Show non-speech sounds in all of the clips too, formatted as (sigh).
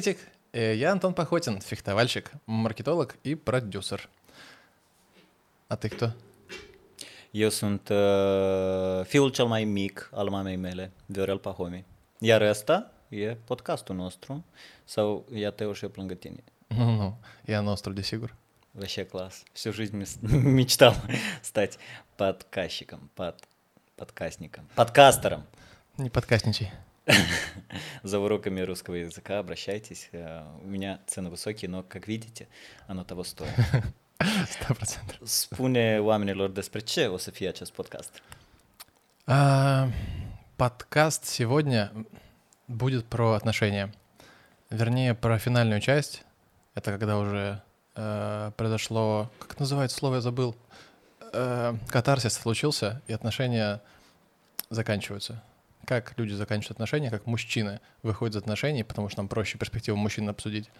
приветик! Э, Я Антон Похотин, фехтовальщик, маркетолог и продюсер. А ты кто? Eu sunt uh, fiul cel mai mic al mamei mele, Viorel Pahomi. Iar ăsta e podcastul nostru, sau ia Teo și eu lângă tine. Я Сигур. Вообще класс. Всю жизнь мечтал стать подкастчиком, под, подкастником, подкастером. Не подкастничай. За уроками русского языка обращайтесь. Э, У меня цены высокие, но, как видите, оно того стоит. (laughs) Сто процентов. Spune oamenilor despre ce o să fie acest podcast. А, Подкаст сегодня будет про отношения. Вернее, про финальную часть. Это когда уже э, произошло... Как называется слово, я забыл. Э, катарсис случился, и отношения заканчиваются. Как люди заканчивают отношения, как мужчины выходят из отношений, потому что нам проще перспективу мужчин обсудить,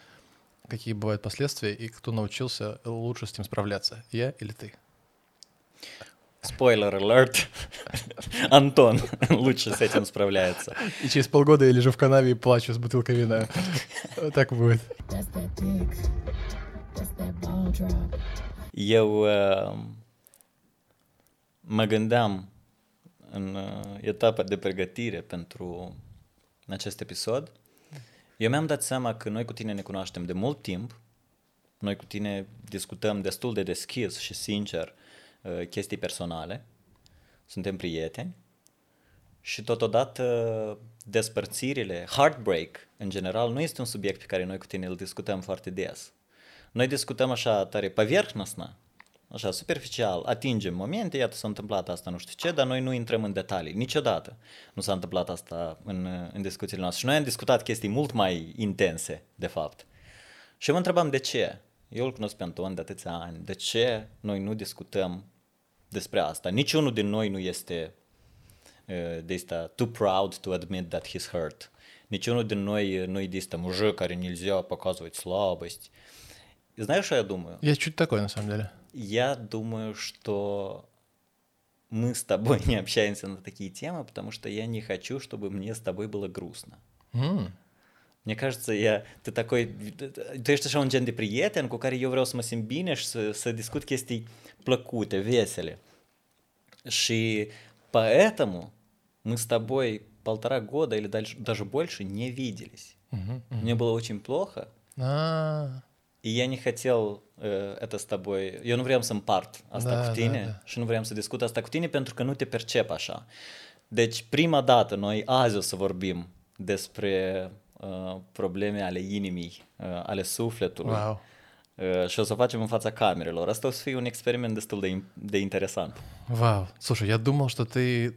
какие бывают последствия и кто научился лучше с этим справляться, я или ты. Спойлер alert. Антон лучше с этим справляется. И через полгода я lежу в канаве и плачу с butылкой вина. Так будет. Eu uh, mă gândeam în uh, etapa de pregătire pentru acest episod, eu mi-am dat seama că noi cu tine ne cunoaștem de mult timp, noi cu tine discutăm destul de deschis și sincer uh, chestii personale, suntem prieteni. Și totodată uh, despărțirile, heartbreak în general, nu este un subiect pe care noi cu tine îl discutăm foarte des. Noi discutăm așa tare păi, pavierhnăsnă, așa superficial, atingem momente, iată s-a întâmplat asta nu știu ce, dar noi nu intrăm în detalii, niciodată nu s-a întâmplat asta în, în discuțiile noastre. Și noi am discutat chestii mult mai intense, de fapt. Și eu mă întrebam de ce. Eu îl cunosc pe Anton de atâția ani. De ce noi nu discutăm despre asta? Niciunul din noi nu este э, de asta too proud to admit that he's hurt. Ничего din noi nu e asta мужик, care нельзя показывать слабость. И знаешь, что я думаю? Я чуть такой, на самом деле. Я думаю, что мы с тобой (laughs) не общаемся на такие темы, потому что я не хочу, чтобы мне с тобой было грустно. М, Мне кажется, я, ты такой, tu ești așa un gen de prieten cu care eu vreau să mă simt bine și să, să discut chestii plăcute, vesele. Și поэтому мы с тобой полтора года или дальше, даже больше не виделись. мгм, мгм. Мне было очень плохо, А, и я не хотел uh, это с тобой, eu nu vreau să împart asta Da, cu da, tine da. și nu vreau să discut asta cu tine pentru că nu te percep așa. Deci prima dată noi azi o să vorbim despre uh, probleme ale inimii, uh, ale sufletului. Вау. Uh, și o să o facem în fața camerelor. Asta o să fie un experiment destul de, in- de interesant. Вау. Слушай, я думал, что ты...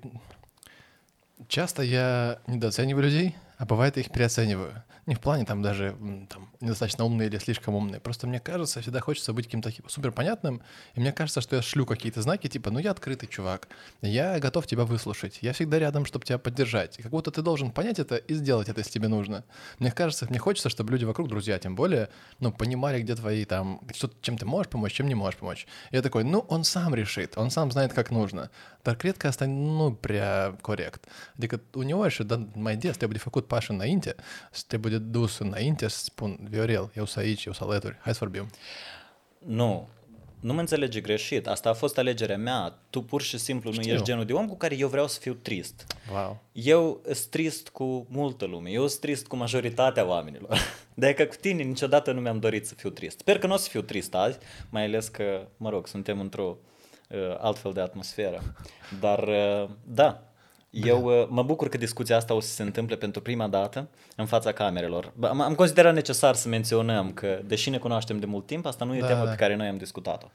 Часто я недооцениваю людей, а бывает я их переоцениваю. Не в плане там даже там, недостаточно умные или слишком умные. Просто мне кажется, всегда хочется быть каким-то супер понятным. И мне кажется, что я шлю какие-то знаки, типа, ну я открытый чувак, я готов тебя выслушать, я всегда рядом, чтобы тебя поддержать. И как будто ты должен понять это и сделать это, если тебе нужно. Мне кажется, мне хочется, чтобы люди вокруг, друзья тем более, ну, понимали, где твои там, что, чем ты можешь помочь, чем не можешь помочь. Я такой, ну, он сам решит, он сам знает, как нужно. Так редко остань, ну, пря коррект. Adică uneori, dar mai des trebuie de făcut pași înainte, să trebuie dus înainte să spun, Viorel, eu sunt aici, eu sunt alături, hai să vorbim. Nu, nu mă înțelege greșit. Asta a fost alegerea mea. Tu pur și simplu nu Știu. ești genul de om cu care eu vreau să fiu trist. Wow. Eu sunt trist cu multă lume, eu sunt trist cu majoritatea oamenilor. (laughs) De că cu tine niciodată nu mi-am dorit să fiu trist. Sper că nu o să fiu trist azi, mai ales că, mă rog, suntem într-o uh, altfel de atmosferă. Dar, uh, da, eu uh, mă bucur că discuția asta o să se întâmple pentru prima dată în fața camerelor. Am, am considerat necesar să menționăm că, deși ne cunoaștem de mult timp, asta nu e Da, tema da. pe care noi am discutat-o.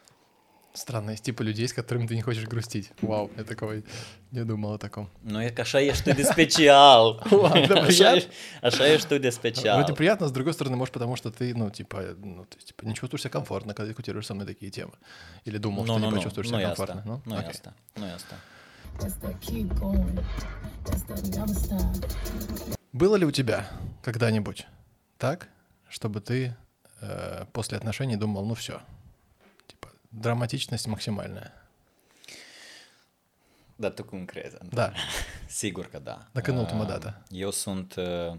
Странно, из типа людей, с которыми ты не хочешь грустить. Вау, я такой не думал о таком. Nu e că așa ești tu de special. (laughs) Ладно, așa, приятно. ești, așa ești tu de special. Вроде приятно, с другой стороны, может, потому что ты, ну, типа, ну, то есть, типа, не чувствуешь себя комфортно, когда дискутируешь со мной такие темы. Или думал, что Nu, не nu, nu, почувствуешь nu себя e asta. комфортно. Ну, Nu e окей. E. Было ли у тебя когда-нибудь так, чтобы ты э, после отношений думал, ну все, типа драматичность максимальная? Dar tu cum crezi? Andrei? Да, Sigur că da. Dacă nu ultima Uh, dată. Eu sunt... uh,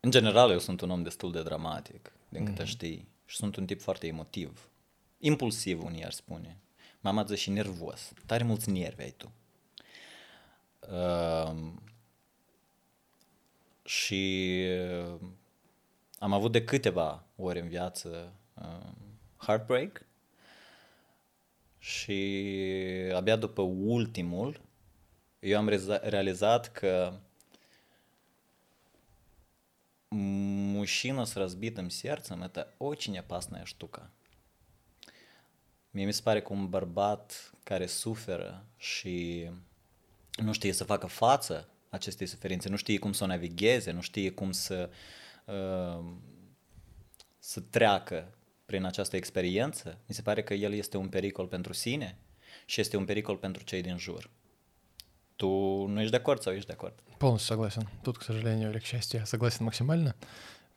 În general, eu sunt un om destul de dramatic, din câte știi, și sunt un tip foarte emotiv. Impulsiv, unii ar spune. Mama zice și nervos. Tare mulți nervi ai tu. Uh, și uh, am avut de câteva ori în viață uh, heartbreak și abia după ultimul eu am reza- realizat că мужчина с разбитым сердцем – это очень опасная штука. Mie mi se pare că un bărbat care suferă și nu știe să facă față acestei suferințe, nu știe cum să o navigheze, nu știe cum să, uh, să treacă prin această experiență, mi se pare că el este un pericol pentru sine și este un pericol pentru cei din jur. Tu nu ești de acord sau ești de acord? Полностью согласен. Тут, к сожалению или к счастью, я согласен максимально.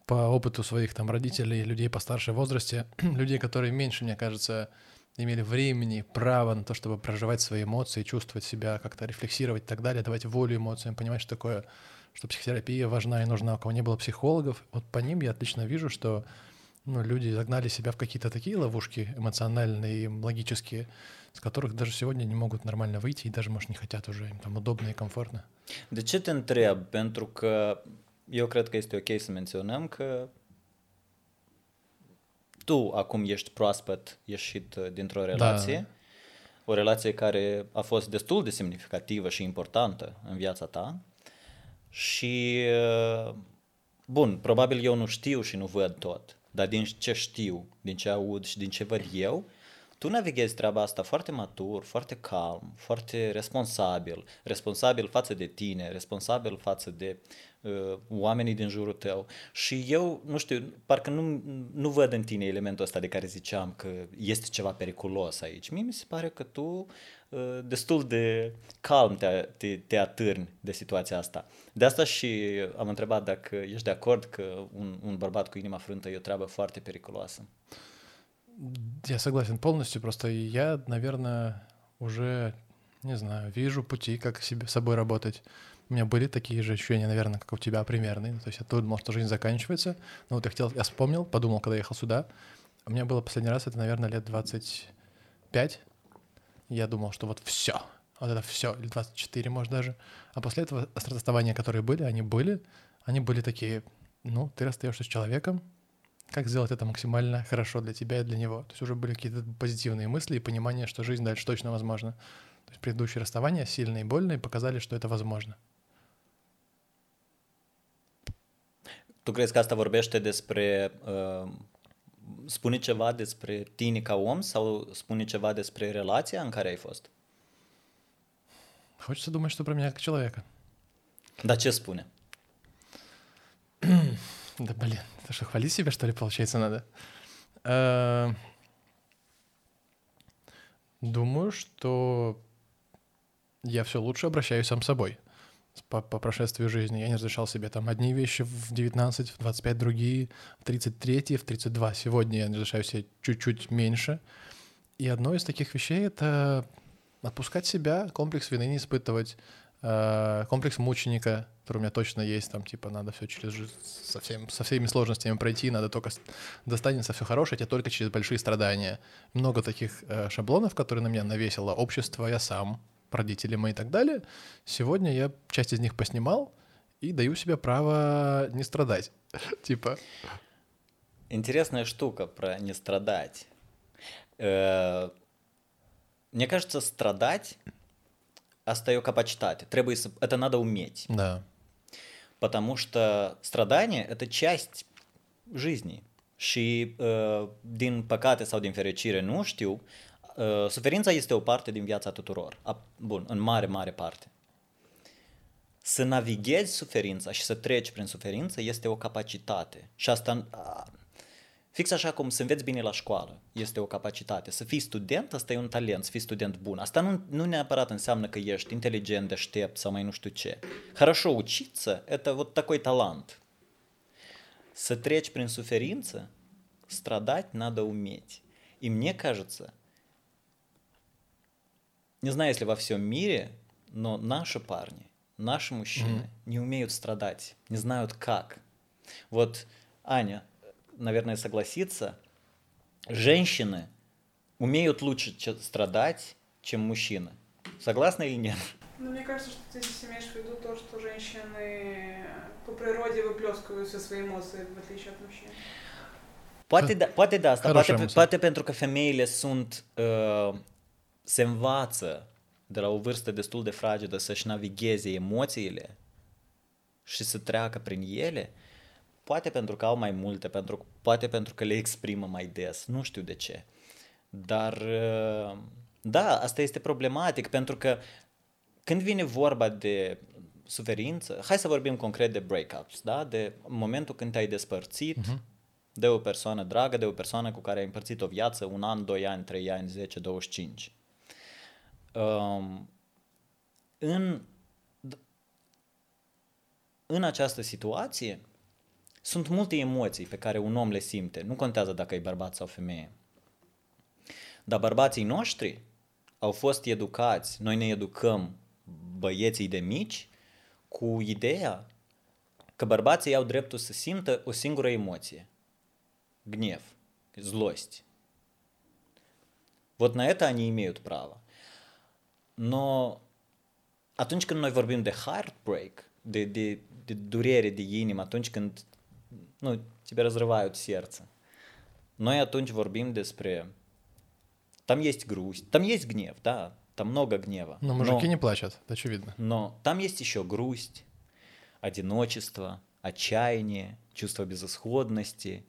По опыту своих там родителей, людей постарше в возрасте, (clears throat) людей, которые меньше, мне кажется, имели времени, право на то, чтобы проживать свои эмоции, чувствовать себя, как-то рефлексировать и так далее, давать волю эмоциям, понимать, что такое, что психотерапия важна и нужна, у кого не было психологов. Вот по ним я отлично вижу, что ну, люди загнали себя в какие-то такие ловушки эмоциональные и логические, с которых даже сегодня не могут нормально выйти и даже, может, не хотят уже, им там удобно и комфортно. De ce te întreb? Pentru că eu cred că este ok să menționăm că tu acum ești proaspăt ieșit uh, dintr-o relație, da. o relație care a fost destul de semnificativă și importantă în viața ta și, uh, bun, probabil eu nu știu și nu văd tot, dar din ce știu, din ce aud și din ce văd eu, tu navighezi treaba asta foarte matur, foarte calm, foarte responsabil, responsabil față de tine, responsabil față de uh, oamenii din jurul tău. Și eu, nu știu, parcă nu, nu văd în tine elementul ăsta de care ziceam că este ceva periculos aici. Mie mi se pare că tu uh, destul de calm te, te, te atârni de situația asta. De asta și am întrebat dacă ești de acord că un, un bărbat cu inima frântă e o treabă foarte periculoasă. Я согласен полностью, просто я, наверное, уже, не знаю, вижу пути, как себе, с собой работать. У меня были такие же ощущения, наверное, как у тебя примерные. То есть я думал, что жизнь заканчивается. Но вот я хотел, я вспомнил, подумал, когда ехал сюда. У меня было последний раз, это, наверное, лет 25. Я думал, что вот все, вот это все, или 24, может, даже. А после этого расставания, которые были, они были, они были такие, ну, ты расстаешься с человеком, как сделать это максимально хорошо для тебя и для него. То есть уже были какие-то позитивные мысли и понимание, что жизнь дальше точно возможна. То есть предыдущие расставания, сильные и больные, показали, что это возможно. Tu crezi că asta vorbește despre... Uh, spune ceva despre tine ca om sau spune ceva despre relația în care ai fost? Хочется думать, что про меня как человека. Dar ce spune? Да блин, это что, хвалить себя, что ли, получается, надо? Э, Думаю, что я все лучше обращаюсь сам собой по, по прошествию жизни. Я не разрешал себе там одни вещи в 19, в 25 другие, в 33, в 32. Сегодня я разрешаю себе чуть-чуть меньше. И одно из таких вещей — это отпускать себя, комплекс вины не испытывать, э, комплекс мученика, который у меня точно есть, там, типа, надо все через со, всем, со всеми сложностями пройти, надо только достанется все хорошее, тебе только через большие страдания. Много таких э, шаблонов, которые на меня навесило общество, я сам, родители мои и так далее. Сегодня я часть из них поснимал и даю себе право не страдать. (laughs) Типа, Интересная штука про не страдать. Э, Мне кажется, страдать o capacitate. Trebuie să, это надо уметь. да, Потому что страдание – это часть жизни. Și, uh, din păcate sau din fericire, nu știu, uh, suferința este o parte din viața tuturor. A, bun, în mare, mare parte. Să navighezi suferința și să treci prin suferință este o capacitate. Și asta, a, fix așa cum să înveți bine la școală, este o capacitate. Să fii student, asta e un talent, să fii student bun. Asta nu, nu neapărat înseamnă că ești inteligent, deștept sau mai nu știu ce. Хорошо учиться – это вот такой талант. Să treci prin suferință, страдать надо уметь. И мне кажется, не знаю, если во всем мире, но наши парни, наши мужчины не умеют страдать, не знают как. Вот, Аня, наверное, согласится, женщины умеют лучше страдать, чем мужчины. Согласна или нет? Ну, мне кажется, что ты здесь имеешь в виду то, что женщины по природе выплескивают все свои эмоции, в отличие от мужчин. Poate da, poate da asta, poate, poate pentru că femeile sunt, uh, se învață de la o vârstă destul de fragedă să-și navigheze emoțiile și să treacă prin ele, poate pentru că au mai multe, pentru, poate pentru că le exprimă mai des, nu știu de ce. Dar, uh, da, asta este problematic, pentru că când vine vorba de suferință, hai să vorbim concret de breakups, da? De momentul când te-ai despărțit de o persoană dragă, de o persoană cu care ai împărțit o viață, un an, doi ani, trei ani, 10, 25. Um, în, în această situație sunt multe emoții pe care un om le simte. Nu contează dacă e bărbat sau femeie. Dar bărbații noștri au fost educați, noi ne educăm băieții de mici cu ideea că bărbații au dreptul să simtă o singură emoție. Гнев, злость. Вот на это они имеют право. Но atunci când noi vorbim de heartbreak, de, de, de durere de inimă, atunci când nu, тебе разрывают сердце, noi atunci vorbim despre там есть грусть, там есть гнев, да, там много гнева. Но мужики не плачут, это очевидно. Но там есть еще грусть, одиночество, отчаяние, чувство безысходности,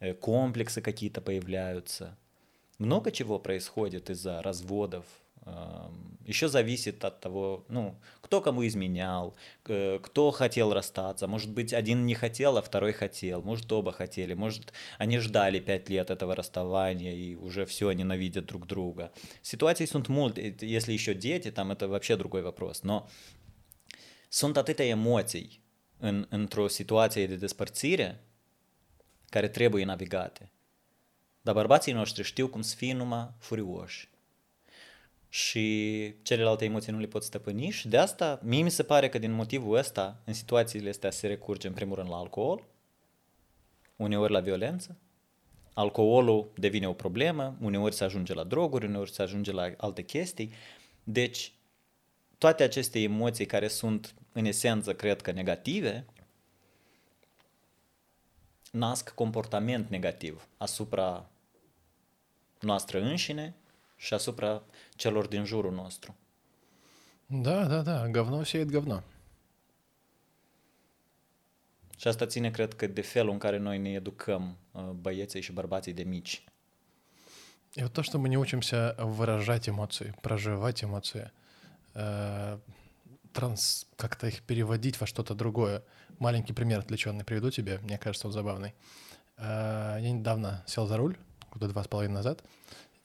э, комплексы какие-то появляются. Много чего происходит из-за разводов. Еще зависит от того, ну, кто кому изменял, кто хотел расстаться. Может быть, один не хотел, а второй хотел. Может, оба хотели. Может, они ждали пять лет этого расставания и уже все ненавидят друг друга. Ситуации multe. Если еще дети, там это вообще другой вопрос. Но sunt atâtea emoții în, într-o situație de despărțire care trebuie navigate. Dar bărbații noștri știu cum. Și celelalte emoții nu le pot stăpâni și de asta mie mi se pare că din motivul ăsta în situațiile astea se recurge în primul rând la alcool, uneori la violență, alcoolul devine o problemă, uneori se ajunge la droguri, uneori se ajunge la alte chestii. Deci toate aceste emoții care sunt în esență, cred că negative, nasc comportament negativ asupra noastră înșine și asupra celor din jurul nostru. Да, да, да, говно сеет говно. Și asta ține, cred că, de felul în care noi ne educăm băieții și bărbații de mici. И вот то, что мы не учимся выражать эмоции, проживать эмоции, э, транс, как-то их переводить во что-то другое. Маленький пример отвлеченный приведу тебе, мне кажется, он забавный. Э, я недавно сел за руль, года два с половиной назад,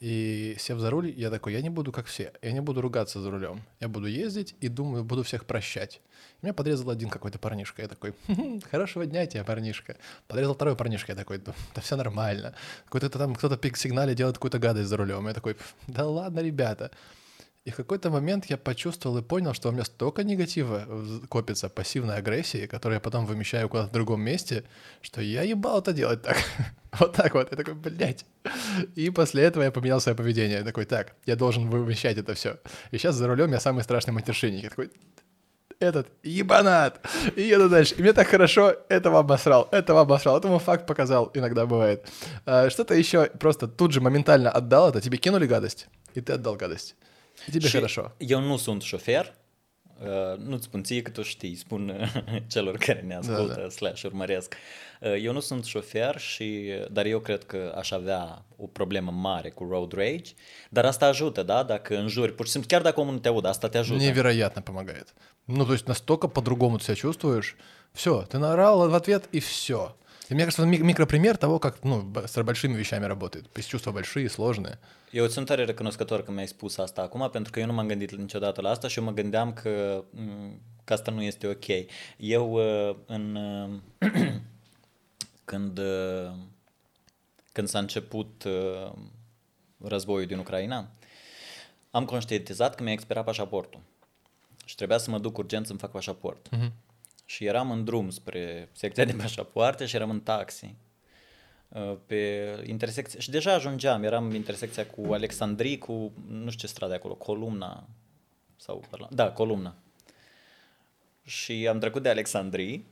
и сев за руль, я такой, я не буду как все, я не буду ругаться за рулем, я буду ездить и думаю, буду всех прощать. Меня подрезал один какой-то парнишка, я такой, «Хм, хорошего дня тебе, парнишка. Подрезал второй парнишка, я такой, да, все нормально. Какой-то там кто-то пик сигнале делает какую-то гадость за рулем, я такой, да ладно, ребята. И в какой-то момент я почувствовал и понял, что у меня столько негатива копится, пассивной агрессии, которую я потом вымещаю куда-то в другом месте, что я ебал это делать так. (laughs) Вот так вот. Я такой, блядь. И после этого я поменял свое поведение. Я такой, так, я должен вымещать это все. И сейчас за рулем я самый страшный матершинник. Я такой, этот ебанат. И еду дальше. И мне так хорошо, этого обосрал, этого обосрал, этому факт показал, иногда бывает. А, Что-то еще просто тут же моментально отдал это, тебе кинули гадость, и ты отдал гадость. И тебе Și хорошо. Eu nu sunt șofer, uh, nu-ți spun ție că tu știi, spun uh, (laughs) celor care ne ascultă Da, da. slash urmăresc. Uh, Eu nu sunt șofer, și, dar eu cred că aș avea o problemă mare cu road rage, dar asta ajută, da? Dacă înjuri, pur și simplu, chiar dacă omul nu te audă, asta te ajută. Невероятно помогает. Ну, то есть настолько по-другому ты себя чувствуешь. Все, ты наорал в ответ, и все. И мне кажется, это ми- микропример того, как ну, б- с большими вещами работает. То есть чувства большие, sложные. Eu îți sunt tare recunoscător că mi-ai spus asta acum, pentru că eu nu m-am gândit niciodată la asta și eu mă gândeam că, m, că asta nu este ok. Eu uh, în... uh, (clears throat) când, uh, când s-a început uh, războiul din Ucraina, am conștientizat că mi-a expirat pașaportul și trebuia să mă duc urgent să-mi fac pașaport. Мгм. și eram în drum spre secția de pașapoarte și eram în taxi uh, pe intersecție și deja ajungeam, eram în intersecția cu Alexandrii, cu nu știu ce stradă acolo, Columna sau da, Columna. Și am trecut de Alexandrii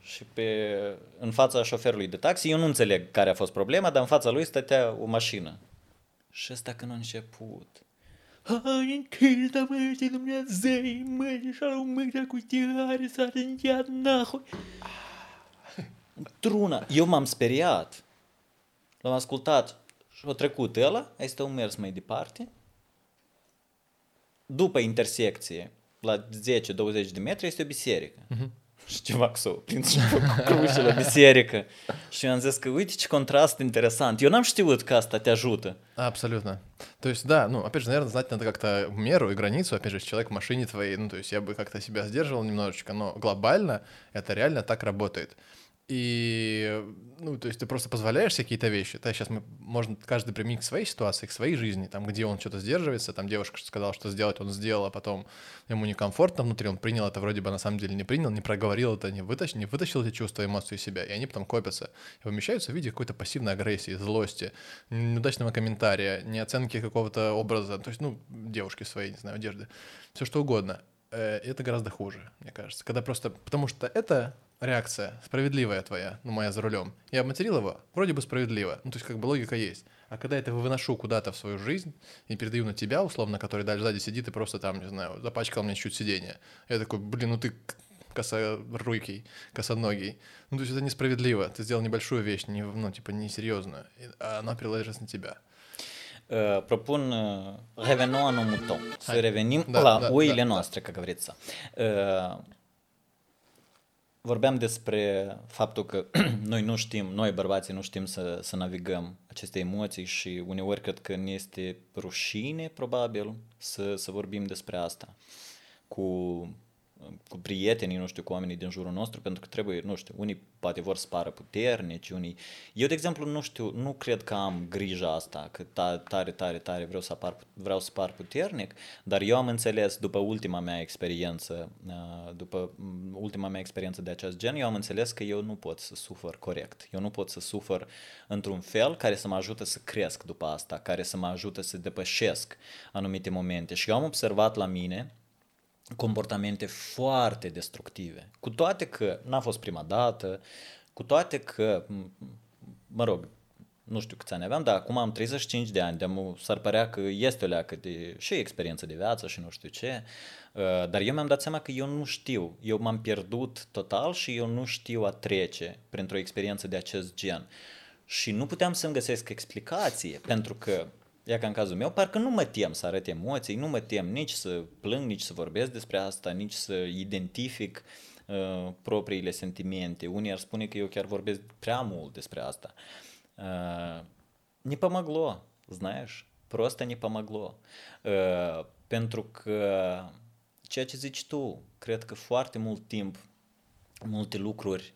și pe, în fața șoferului de taxi, eu nu înțeleg care a fost problema, dar în fața lui stătea o mașină. Și ăsta când a început, Hai închis, da mă, ăștia Dumnezeu, mă, și așa mă, de cu tiare, s-a rângeat, nahoi. Truna. Eu m-am speriat. L-am ascultat și a trecut ăla, este un mers mai departe. După intersecție, la 10-20 de metri, este o biserică. Uh-huh. Și cu cruce la biserică. Și eu am zis că uite ce contrast интересant. Eu n-am știut că asta te ajută. Абсолютно. То есть, да, ну, опять же, наверное, знать надо как-то меру и границу, опять же, человек в машине твоей, ну, то есть я бы как-то себя сдерживал немножечко, но глобально это реально так работает. И, ну, то есть ты просто позволяешь себе какие-то вещи. Да, сейчас мы, можно каждый применить к своей ситуации, к своей жизни, там, где он что-то сдерживается, там девушка сказала, что сделать, он сделал, а потом ему некомфортно внутри, он принял это, вроде бы на самом деле не принял, не проговорил это, не вытащил, не вытащил эти чувства, эмоции себя, и они потом копятся и вымещаются в виде какой-то пассивной агрессии, злости, неудачного комментария, неоценки какого-то образа, то есть, ну, девушки своей, не знаю, одежды, все что угодно. Э, это гораздо хуже, мне кажется. Когда просто... Потому что это реакция справедливая твоя, ну, моя за рулем. Я материл его, вроде бы справедливо. Ну, то есть, как бы логика есть. А когда это выношу куда-то в свою жизнь и передаю на тебя, условно, который дальше сзади сидит и просто там, не знаю, запачкал мне чуть сиденье. Я такой, блин, ну ты косорукий, косоногий. Ну, то есть это несправедливо. Ты сделал небольшую вещь, не, ну, типа, несерьезную, а она приложилась на тебя. Uh, propun uh, revenim anul mouton. Să revenim da, la da, oile da, noastre, da. ca говорится. Uh, vorbeam despre faptul că (clears throat) noi nu știm, noi bărbații nu știm să, să navigăm aceste emoții și uneori cred că ne este rușine, probabil, să, să vorbim despre asta cu cu prietenii, nu știu, cu oamenii din jurul nostru, pentru că trebuie, nu știu, unii poate vor să pară puternici, unii... Eu, de exemplu, nu știu, nu cred că am grija asta, că tare, tare, tare vreau să, apar, vreau să par puternic, dar eu am înțeles, după ultima mea experiență, uh, după ultima mea experiență de acest gen, eu am înțeles că eu nu pot să sufăr corect. Eu nu pot să sufăr într-un fel care să mă ajute să cresc după asta, care să mă ajute să depășesc anumite momente. Și eu am observat la mine, comportamente foarte destructive. Cu toate că n-a fost prima dată, cu toate că, mă rog, nu știu câți ani aveam, dar acum am 35 de ani, de s-ar părea că este o leacă de și experiență de viață și nu știu ce, uh, dar eu mi-am dat seama că eu nu știu, eu m-am pierdut total și eu nu știu a trece printr-o experiență de acest gen. Și nu puteam să-mi găsesc explicație, pentru că Ia ca în cazul meu, parcă nu mă tem să arăt emoții, nu mă tem nici să plâng, nici să vorbesc despre asta, nici să identific uh, propriile sentimente. Unii ar spune că eu chiar vorbesc prea mult despre asta. Uh, не помогло, знаешь, просто не помогло. Uh, pentru că ceea ce zici tu, cred că foarte mult timp, multe lucruri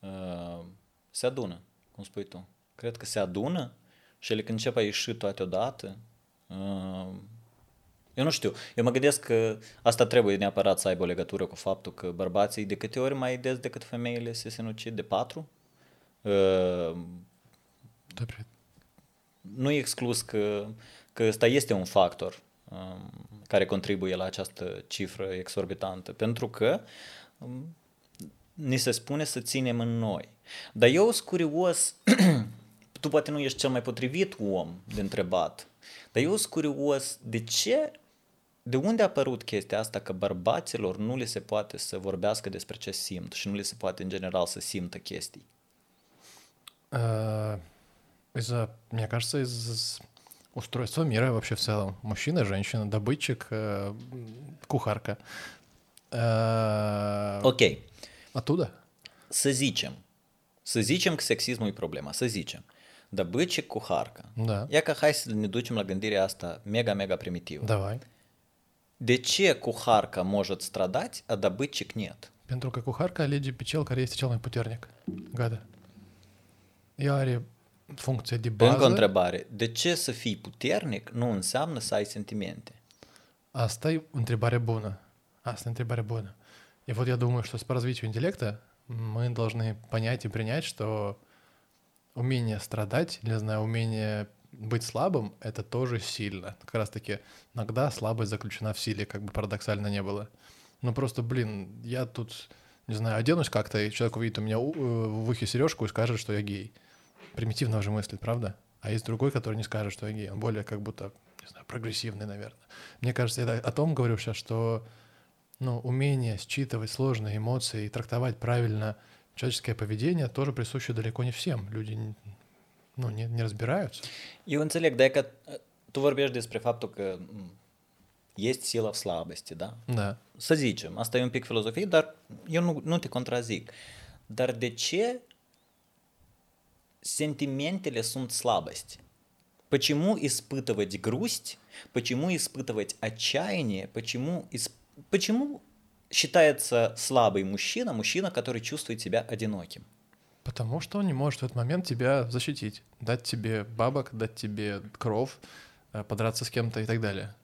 uh, se adună, cum spui tu. Cred că se adună și ele când încep a ieși toate odată, uh, eu nu știu, eu mă gândesc că asta trebuie neapărat să aibă o legătură cu faptul că bărbații de câte ori mai des decât femeile se sinucid? De patru? Uh, nu e exclus că, că ăsta este un factor um, care contribuie la această cifră exorbitantă, pentru că um, ni se spune să ținem în noi. Dar eu sunt curios (clears throat) tu poate nu ești cel mai potrivit om de întrebat, dar eu sunt curios de ce, de unde a apărut chestia asta că bărbaților nu le se poate să vorbească despre ce simt și nu le se poate în general să simtă chestii? Uh, из-за, мне кажется, из устройства мира вообще в целом. Мужчина, женщина, добытчик, э, кухарка. Uh, ok. Оттуда? Să zicem. Să zicem că sexismul e problema. Să zicem. Добытчик, кухарка. Da. Ia ca hai să ne ducem la gândirea asta mega, mega primitivă. Давай. De ce кухарка может страдать, а добытчик нет? Pentru că кухарка леди печел care este cel mai puternic. Gata. Ea are funcție de bază. Încă o întrebare. De ce să fii puternic nu înseamnă să ai sentimente? Asta e o întrebare bună. Asta e o întrebare bună. И вот я думаю, что с по развитию интеллекта мы должны понять и принять, что умение страдать, не знаю, умение быть слабым — это тоже сильно. Как раз-таки иногда слабость заключена в силе, как бы парадоксально не было. Ну просто, блин, я тут, не знаю, оденусь как-то, и человек увидит у меня э, в ухе сережку и скажет, что я гей. Примитивно уже мыслит, правда? А есть другой, который не скажет, что я гей. Он более как будто, не знаю, прогрессивный, наверное. Мне кажется, я о том говорю сейчас, что ну, умение считывать сложные эмоции и трактовать правильно человеческое поведение тоже присуще далеко не всем. Люди ну, не, не разбираются. Eu înțeleg, dar e că tu vorbești despre faptul că este sila в slabости, da? Да. Să zicem, asta e un pic filozofie, dar eu nu, nu te contrazic. Dar de ce sunt? Почему испытывать грусть? Почему испытывать отчаяние? Почему, исп- почему считается слабый мужчина мужчина, который чувствует себя одиноким? Потому что он не может в этот момент тебя защитить, дать тебе бабок, дать тебе кров, э, подраться с кем-то и так далее.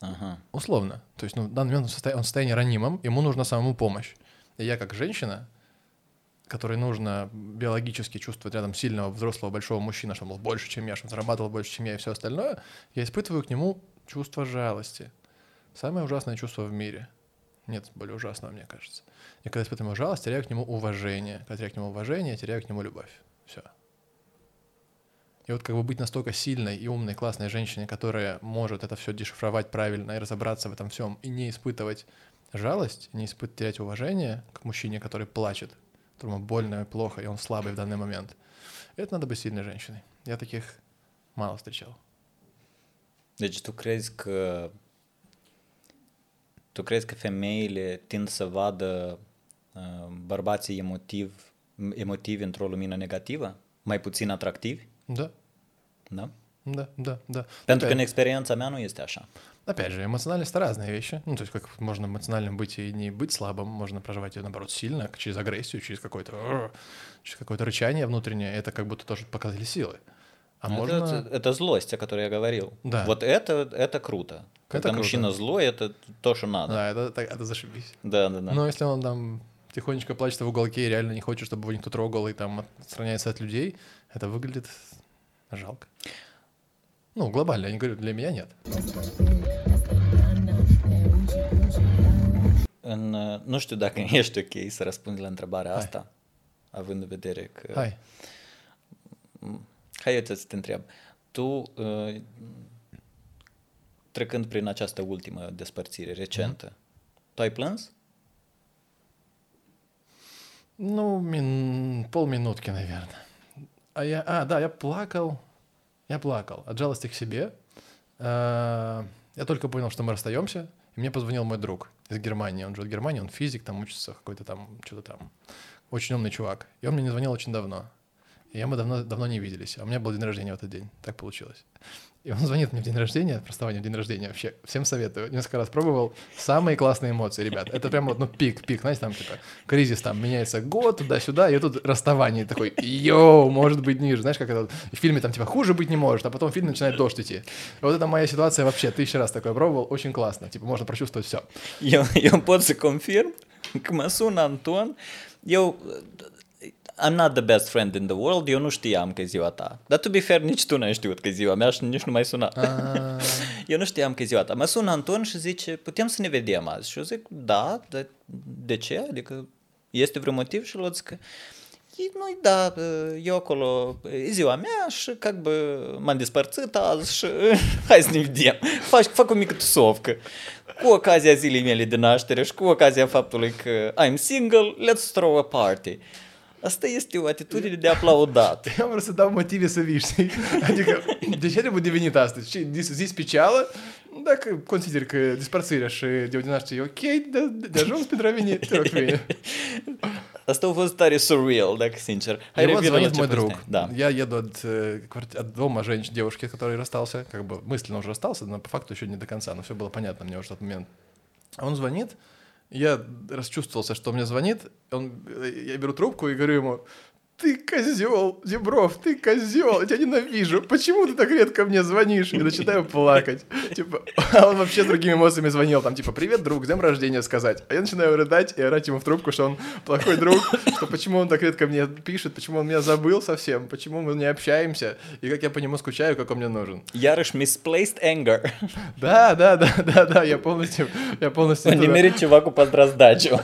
Ага. Условно. То есть, ну, в данный момент он в состоя- он в состоянии ранимом, ему нужна самому помощь. И я как женщина, которой нужно биологически чувствовать рядом сильного, взрослого, большого мужчину, чтобы он был больше, чем я, чтобы он зарабатывал больше, чем я и все остальное, я испытываю к нему чувство жалости. Самое ужасное чувство в мире. Нет более ужасного, мне кажется. И когда испытываю жалость, теряю к нему уважение. Когда теряю к нему уважение, теряю к нему любовь. Все. И вот как бы быть настолько сильной и умной, классной женщиной, которая может это все дешифровать правильно и разобраться в этом всем, и не испытывать жалость, не испытывать терять уважение к мужчине, который плачет, которому больно и плохо, и он слабый в данный момент. Это надо быть сильной женщиной. Я таких мало встречал. Deci tu crezi tu crezi că femeile tind să vadă uh, bărbații emotiv, emotivi într-o lumină negativă? Mai puțin atractivi? Да, Da? да, да, да. Pentru că Опять- în experiența mea nu este așa. Опять же, эмоциональность разные вещи. Ну, то есть, как можно эмоциональным быть и не быть слабым, можно проживать ее, наоборот, сильно, через агрессию, через какое-то через какое-то рычание внутреннее. Это как будто тоже показатель силы. А Ну, можно... это, это злость, о которой я говорил. Да. Вот это, это круто. Когда круто. мужчина злой, это то, что надо. Да, это, так- это зашибись. Да, да, да. Но если он там тихонечко плачет в уголке и реально не хочет, чтобы его никто трогал и там отстраняется от людей, это выглядит жалко. Ну, глобально, я не говорю, для меня нет. Uh, nu știu dacă ești ok să răspunzi la întrebarea asta, având în vedere că... Hai. Hai eu să te întreb. Tu, trecând prin această ultimă despărțire recentă, tu ai plâns? Ну, мин... полминутки, наверное. А я, а, да, я плакал. Я плакал от жалости к себе. А, Я только понял, что мы расстаемся, и мне позвонил мой друг из Германии. Он живет в Германии, он физик, там учится какой-то там, что-то там. Очень умный чувак. И он мне не звонил очень давно. И мы давно, давно не виделись. А у меня был день рождения в этот день. Так получилось. И он звонит мне в день рождения, расставание в день рождения. Вообще, всем советую. Несколько раз пробовал. Самые классные эмоции, ребят. Это прям вот, ну, пик, пик. Знаете, там, типа, кризис, там, меняется год, туда-сюда, и тут расставание. Такой, йоу, может быть ниже. Знаешь, как это в фильме там, типа, хуже быть не может, а потом в фильме начинает дождь идти. Вот это моя ситуация вообще. Тысячу раз такое пробовал. Очень классно. Типа, можно прочувствовать все. Să confirm că mă sună Anton, eu I'm not the best friend in the world, eu nu știam că e ziua ta. Dar to be fair, nici tu n-ai știut că e ziua mea și nici nu mai suna. А, (laughs) Eu nu știam că e ziua ta. Mă sună Anton și zice, putem să ne vedem azi? Și eu zic, da, de, de ce? Adică este vreun motiv? Și el zic, nu da, eu acolo, e ziua mea și как бы m-am despărțit azi și (laughs) hai să ne vedem. Fac, fac o mică tusovcă. Cu ocazia zilei mele de naștere și cu ocazia faptului că I'm single, let's throw a party. Asta este o atitudine de aplaudat. Я просто дав мотиві совішний. Adică, de ce trebuie devenit astăzi? Și zis specială, dacă consider că dispărțirea și de ordinație e ok, de, de ajuns pentru a veni, te rog pe mine. Asta a fost tare surreal, dacă sincer. Revină la звонит мой друг. Da. Я еду от, э, от дома женщ... девушки, который расстался, как бы мысленно уже расстался, но по факту еще не до конца, но все было понятно мне уже в тот момент. А Он звонит, я расчувствовался, что мне звонит, он, э, я беру трубку и говорю ему, ты козел, Зебров, ты козел, я тебя ненавижу. Почему ты так редко мне звонишь? И начинаю плакать. Типа, а он вообще с другими эмоциями звонил. Там, типа, привет, друг, с днем рождения сказать. А я начинаю рыдать и орать ему в трубку, что он плохой друг, что почему он так редко мне пишет, почему он меня забыл совсем, почему мы не общаемся, и как я по нему скучаю, как он мне нужен. Ярыш misplaced anger. Да, да, да, да, да, я полностью, я полностью... Он не мерит чуваку под раздачу.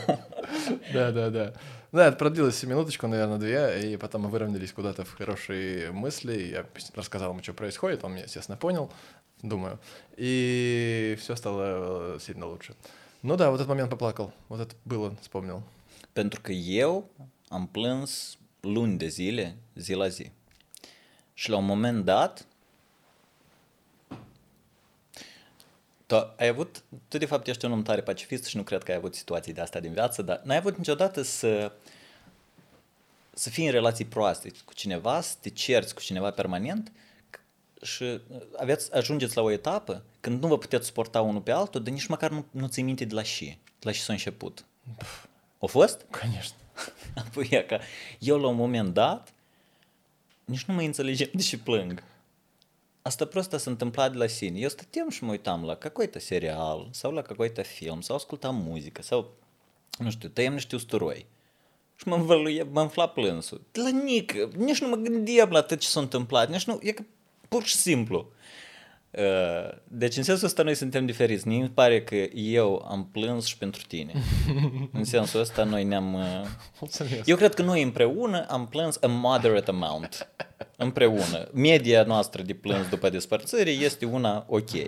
Да, да, да. Да, это продлилось минуточку, наверное, две, и потом мы выровнялись куда-то в хорошие мысли. Я рассказал ему, что происходит, он меня, естественно, понял, думаю. И все стало э, сильно лучше. Ну да, вот этот момент поплакал. Вот это было, вспомнил. Pentru că eu am plâns luni de zile, zi la zi. Și la un moment dat, tu ai avut, tu de fapt ești un om tare pacifist și nu cred că ai avut situații de astea din viață, dar n-ai avut niciodată să, să fii în relații proaste cu cineva, să te cerți cu cineva permanent și aveți, ajungeți la o etapă când nu vă puteți suporta unul pe altul, dar nici măcar nu, nu ți minte de la și, de la și s-a început. A fost? Конечно. Apoi ea că eu la un moment dat nici nu mai înțelegem de ce plâng. Asta просто s-a întâmplat de la sine. Eu stăteam și mă uitam la какой-то serial sau la какой-то film sau ascultam muzică sau, nu știu, tăiem niște usturoi. Și mă învăluie, mă înfla plânsul. De la nic, nici nu mă gândeam la tot ce s-a întâmplat, nici nu, e că pur și simplu. Uh, Deci în sensul ăsta noi suntem diferiți. Mie îmi pare că eu am plâns și pentru tine. (laughs) În sensul ăsta noi ne-am... uh, Mulțumesc. eu cred că noi împreună am plâns a moderate amount. Împreună. Media noastră de plâns după despărțire este una ok. Uh,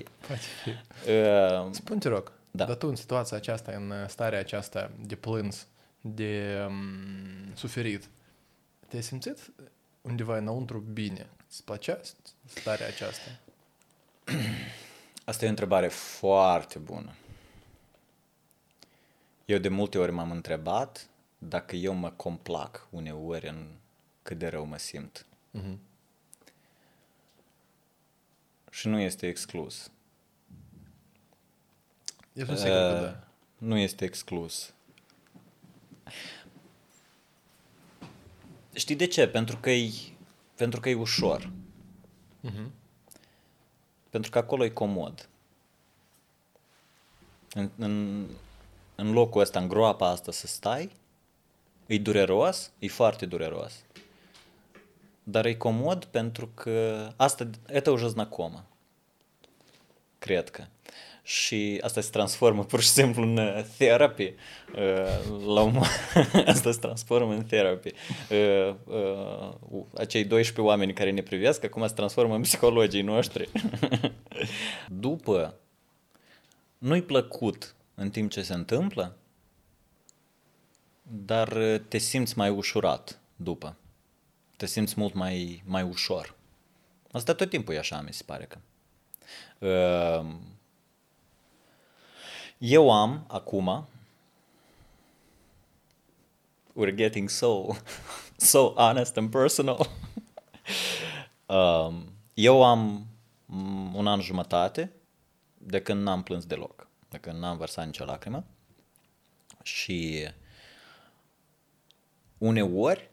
Spun te rog, Da. dar tu în situația aceasta, în uh, starea aceasta de plâns, de um, suferit, te-ai simțit undeva înăuntru bine? Îți plăcea starea aceasta? Asta e o întrebare foarte bună. Eu de multe ori m-am întrebat dacă eu mă complac uneori în cât de rău mă simt. Mhm. Și nu este exclus. Eu sunt sigur că Uh, da. Nu este exclus. Știi de ce? Pentru că e, pentru că e ușor. Mhm. Pentru că acolo e comod. În, în, în locul ăsta, în groapa asta să stai, e dureros, e foarte dureros. Dar e comod pentru că asta, это уже знакомо. Cred că. Și asta se transformă pur și simplu în uh, therapy. Uh, La un... (laughs) asta se transformă în therapy. Uh, uh, Acei 12 oameni care ne privesc, acum se transformă în psihologii noștri. (laughs) După, nu-i plăcut în timp ce se întâmplă, dar uh, te simți mai ușurat după. Te simți mult mai, mai ușor. Asta tot timpul e așa, mi se pare că. Uh, Eu am acum we're getting so (laughs) so honest and personal. um, (laughs) eu am mm, un an jumătate de când n-am plâns deloc, de când n-am vărsat nicio lacrimă și uneori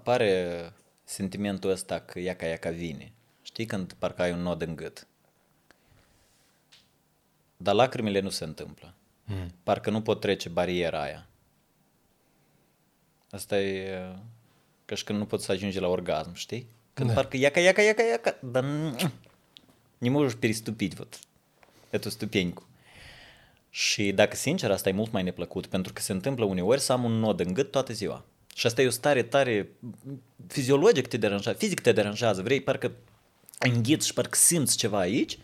apare sentimentul ăsta că iaca iaca vine. Știi când parcă ai un nod în gât. Dar lacrimile nu se întâmplă. Mm. Parcă nu pot trece bariera aia. Asta e uh, ca și când nu poți să ajungi la orgasm, știi? Când Da. парка яка, яка, яка, яка, да м, не можешь переступить вот эту ступеньку. Și dacă sincer, asta e mult mai neplăcut, pentru că se întâmplă uneori să am un nod în gât toată ziua. Și asta e o stare tare fiziologic te deranjează, fizic te deranjează, vrei parcă înghiți și parcă simți ceva aici,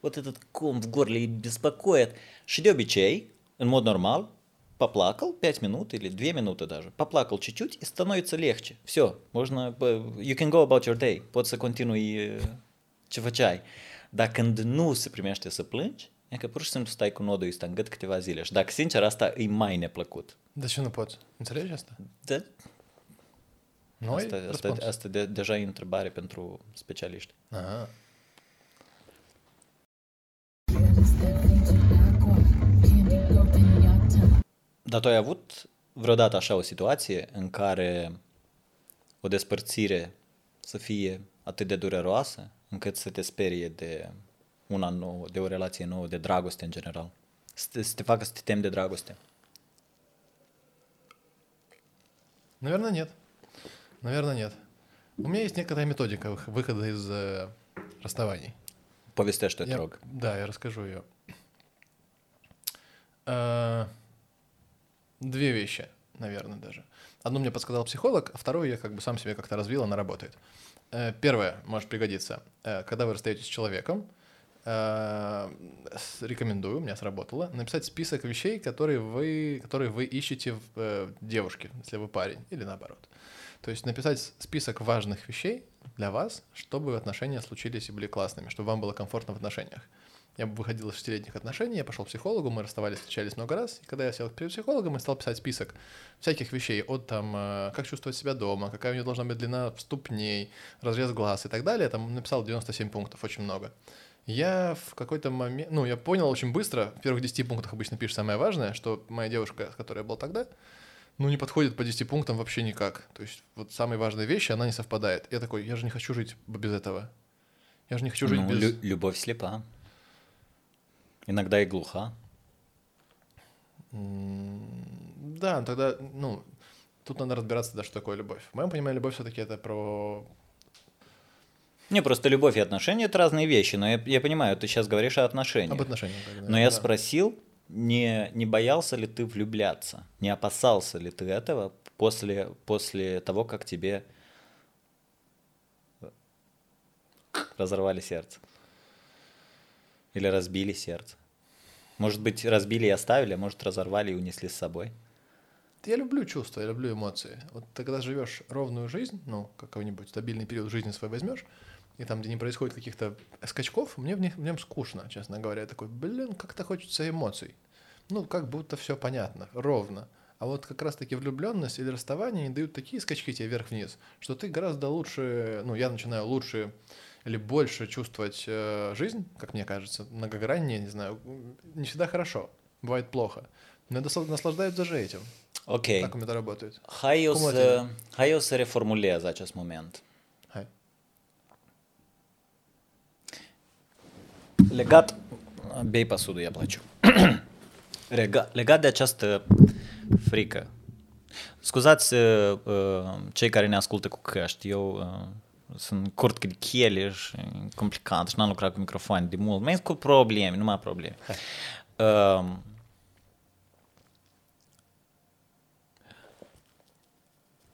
вот этот ком в горле и беспокоит. Și de obicei, în mod normal, поплакал 5 минут или 2 минуты даже, поплакал чуть-чуть и становится легче. Все, можно, бă, you can go about your day, poți să continui uh, ce făceai. Dar când nu se primește să plângi, e că pur și simplu stai cu nodul ăsta în gât câteva zile. Și dacă sincer, asta e mai neplăcut. De ce nu poți? Înțelegi asta? De, Noi? asta, asta, asta de, deja e întrebare pentru specialiști. Aha. Candy broken your tongue. Dar tu ai avut vreodată așa o situație în care o despărțire să fie atât de dureroasă încât să te sperie de una nouă, de o relație nouă, de dragoste în general? Să te, să te facă să te temi de dragoste? Наверное, нет. Наверное, нет. У меня есть некоторая методика вых- выхода из э, расставаний. Povestește, te Я- rog. Да, я расскажу ее. А, Две вещи, наверное, даже. Одну мне подсказал психолог, а вторую я как бы сам себе как-то развил, она работает. Э, Первое может пригодиться. Э, Когда вы расстаетесь с человеком, э, рекомендую, у меня сработало, написать список вещей, которые вы, которые вы ищете в э, девушке, если вы парень, или наоборот. То есть написать список важных вещей для вас, чтобы отношения случились и были классными, чтобы вам было комфортно в отношениях. Я выходил из шестилетних отношений, я пошел к психологу, мы расставались, встречались много раз, и когда я сел перед психологом и стал писать список всяких вещей, от там, э, как чувствовать себя дома, какая у нее должна быть длина ступней, разрез глаз и так далее, там написал 97 пунктов, очень много. Я в какой-то момент, ну, я понял очень быстро, в первых 10 пунктах обычно пишешь самое важное, что моя девушка, с которой я был тогда, ну, не подходит по 10 пунктам вообще никак. То есть вот самые важные вещи, она не совпадает. Я такой, я же не хочу жить без этого. Я же не хочу жить Ну, без... лю- любовь слепа. Иногда и глуха. Да, тогда, ну, тут надо разбираться, да, что такое любовь. В моем понимании, любовь все-таки это про... Не, просто любовь и отношения — это разные вещи, но я, я понимаю, ты сейчас говоришь о отношениях. Об отношениях. бы, Но я да. спросил, не, не боялся ли ты влюбляться, не опасался ли ты этого после, после того, как тебе разорвали сердце? Или разбили сердце? Может быть, разбили и оставили, а может, разорвали и унесли с собой? Я люблю чувства, я люблю эмоции. Вот ты когда живешь ровную жизнь, ну, какой-нибудь стабильный период жизни свой возьмешь, и там, где не происходит каких-то скачков, мне в, них, в нем скучно, честно говоря. Я такой, блин, как-то хочется эмоций. Ну, как будто все понятно, ровно. А вот как раз-таки влюбленность или расставание они дают такие скачки тебе вверх-вниз, что ты гораздо лучше, ну, я начинаю лучше или больше чувствовать э, жизнь, как мне кажется, многограннее, не знаю, не всегда хорошо, bывает плохо. Но я досла- наслаждаюсь даже этим. Ok. Так у меня это работает. Eu, Cum o să, tine? hai Legat, bei pasudul, ia placiu. Lega, (clears throat) legat de această frică. Scuzați uh, uh, cei care ne ascultă cu căști, eu uh, sunt curt de chele și e complicat și n-am lucrat cu microfoane de mult. Mai cu probleme, numai probleme. Uh,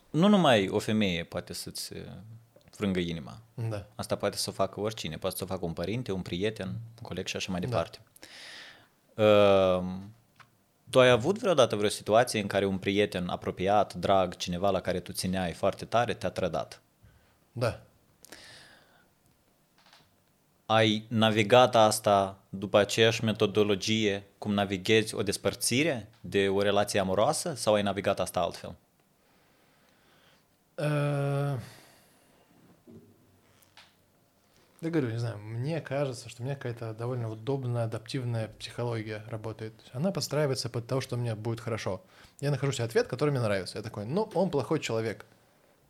nu numai o femeie poate să-ți uh, frângă inima. Da. Asta poate să o facă oricine, poate să o facă un părinte, un prieten, un coleg și așa mai departe. Uh, tu ai avut vreodată vreo situație în care un prieten apropiat, drag, cineva la care tu țineai foarte tare, te-a trădat? Da. Ai navigat asta după aceeași metodologie cum navighezi o despărțire de o relație amoroasă sau ai navigat asta altfel? Э, Да говорю, не знаю, мне кажется, что у меня какая-то довольно удобная, адаптивная психология работает. Она подстраивается под то, что мне будет хорошо. Я нахожу себе ответ, который мне нравится. Я такой, ну, он плохой человек.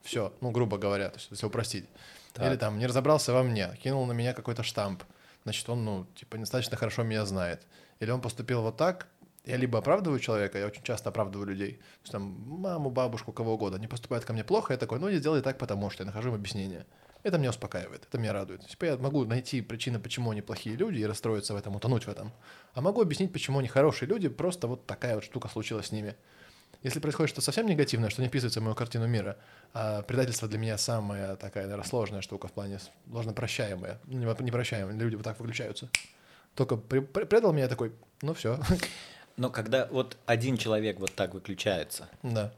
Все, ну, грубо говоря, то есть, если упростить. Так. Или там, не разобрался во мне, кинул на меня какой-то штамп. Значит, он, ну, типа, недостаточно хорошо меня знает. Или он поступил вот так, я либо оправдываю человека, я очень часто оправдываю людей, то есть там маму, бабушку, кого угодно, они поступают ко мне плохо, я такой, ну не сделай так, потому что я нахожу им объяснение. Это меня успокаивает, это меня радует. Типа я могу найти причины, почему они плохие люди, и расстроиться в этом, утонуть в этом. А могу объяснить, почему они хорошие люди, просто вот такая вот штука случилась с ними. Если происходит что-то совсем негативное, что не вписывается в мою картину мира, а предательство для меня самая такая, наверное, сложная штука в плане сложно прощаемая, ну, не- непрощаемая, люди вот так выключаются. Только при- при- предал меня такой, ну все, Но когда вот один человек вот так выключается, да.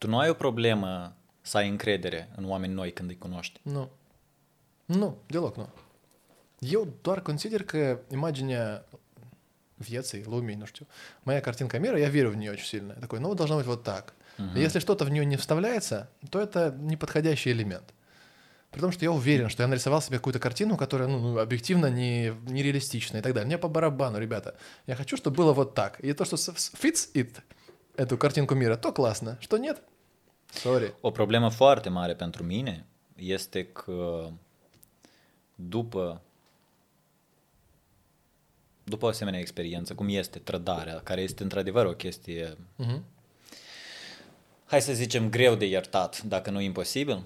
tu nu ai o problemă să ai încredere în oameni noi când îi cunoști. Nu. Nu, deloc nu. Eu doar consider că imaginea vieții, lumii, nu știu, моя картинка мира, я верю в нее очень сильно. Я такой, ну, должно быть вот так. И если что-то в нее не вставляется, то это неподходящий элемент. При том, что я уверен, что я нарисовал себе какую-то картину, которая ну, ну, объективно не, нереалистична и так далее. Мне по барабану, ребята. Я хочу, чтобы было вот так. И то, что fits it, эту картинку мира, то классно. Что нет? Sorry. O problemă foarte mare pentru mine este că după după o asemenea experiență, cum este trădarea, care este într-adevăr o chestie, uh-huh. hai să zicem, greu de iertat, dacă nu imposibil,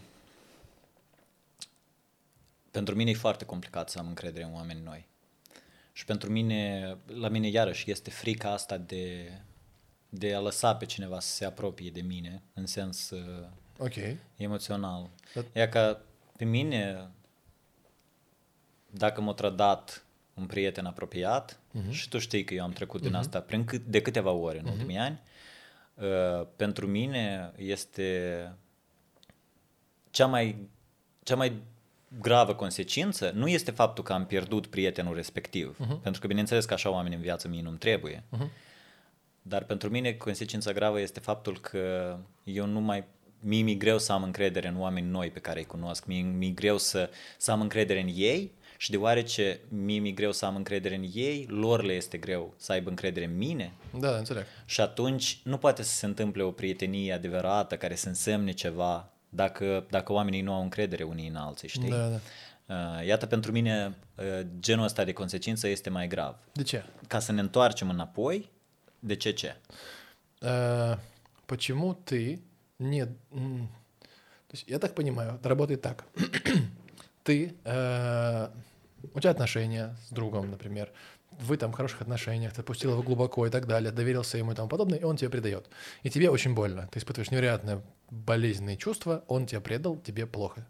pentru mine e foarte complicat să am încredere în oameni noi. Și pentru mine, la mine iarăși este frica asta de de a lăsa pe cineva să se apropie de mine, în sens uh, Ok. emoțional. Dar- E ca pe mine, dacă m-a trădat un prieten apropiat, Mhm. și tu știi că eu am trecut din asta prin cât, de câteva ori în ultimii ani, uh, pentru mine este cea mai, cea mai gravă consecință nu este faptul că am pierdut prietenul respectiv, Mhm. pentru că bineînțeles că așa oameni în viață mie nu-mi trebuie, dar pentru mine consecința gravă este faptul că eu nu mai mie mi-e greu să am încredere în oameni noi pe care îi cunosc, mie mi-e greu să, să am încredere în ei și deoarece mie mi-e greu să am încredere în ei, lor le este greu să aibă încredere în mine Da, da, înțeleg. și atunci nu poate să se întâmple o prietenie adevărată care să însemne ceva dacă, dacă oamenii nu au încredere unii în alții, știi? Da, da. Uh, Iată, pentru mine, uh, genul ăsta de consecință este mai grav. De ce? Ca să ne întoarcem înapoi, de ce ce? Э, Почему ты не... То есть, я так понимаю, это работает так. (clears throat) Ты... э, У тебя отношения с другом, например. Вы там в хороших отношениях, ты пустил его глубоко и так далее, доверился ему и тому подобное, и он тебя предает. И тебе очень больно. Ты испытываешь невероятное болезненные чувства, он тебя предал, тебе плохо.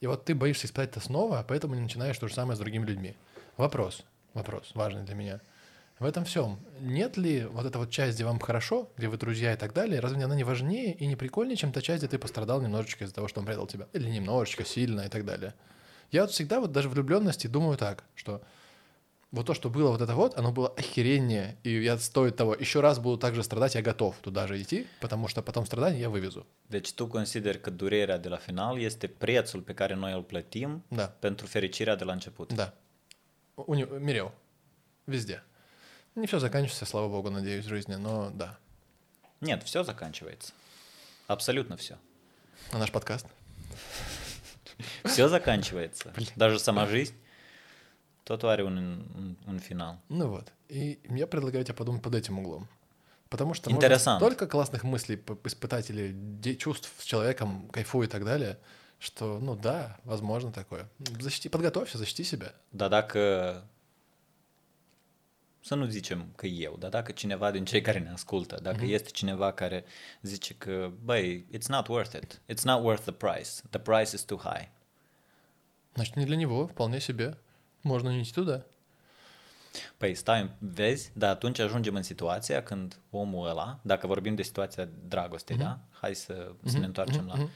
И вот ты боишься испытать это снова, поэтому не начинаешь то же самое с другими людьми. Вопрос, вопрос важный для меня. В этом всем нет ли вот эта вот часть, где вам хорошо, где вы друзья и так далее, разве она не важнее и не прикольнее, чем та часть, где ты пострадал немножечко из-за того, что он предал тебя? Или немножечко, сильно и так далее. Я вот всегда вот даже влюбленности думаю так, что вот то, что было вот это вот, оно было охереннее, и я стоит того. Еще раз буду также страдать, я готов туда же идти, потому что потом страдания я вывезу. Deci tu consideri că durerea de la final este prețul pe care noi îl plătim Да, pentru fericirea de la început. да. У Мирел. Везде. Не все заканчивается, слава богу, надеюсь, в жизни, но да. Нет, все заканчивается. Абсолютно все. А наш подкаст? Все заканчивается. (laughs) Даже сама жизнь. Un, un, un final. Ну вот. И я предлагаю тебе подумать под этим углом. Потому что Интересант. можно столько классных мыслей испытать или чувств с человеком, кайфуй и так далее, что, ну да, возможно такое. Защити, подготовься, защити себя. Dar dacă... Să nu zicem că eu, dar dacă cineva din cei care ne ascultă, dacă este cineva care zice că, băi, it's not worth it, it's not worth the price, the price is too high. Значит, не для него, вполне себе. Можно не идти туда. Păi stai, vezi, dar atunci ajungem în situația când omul ăla, dacă vorbim de situația dragostei, da? Hai să, să ne întoarcem la...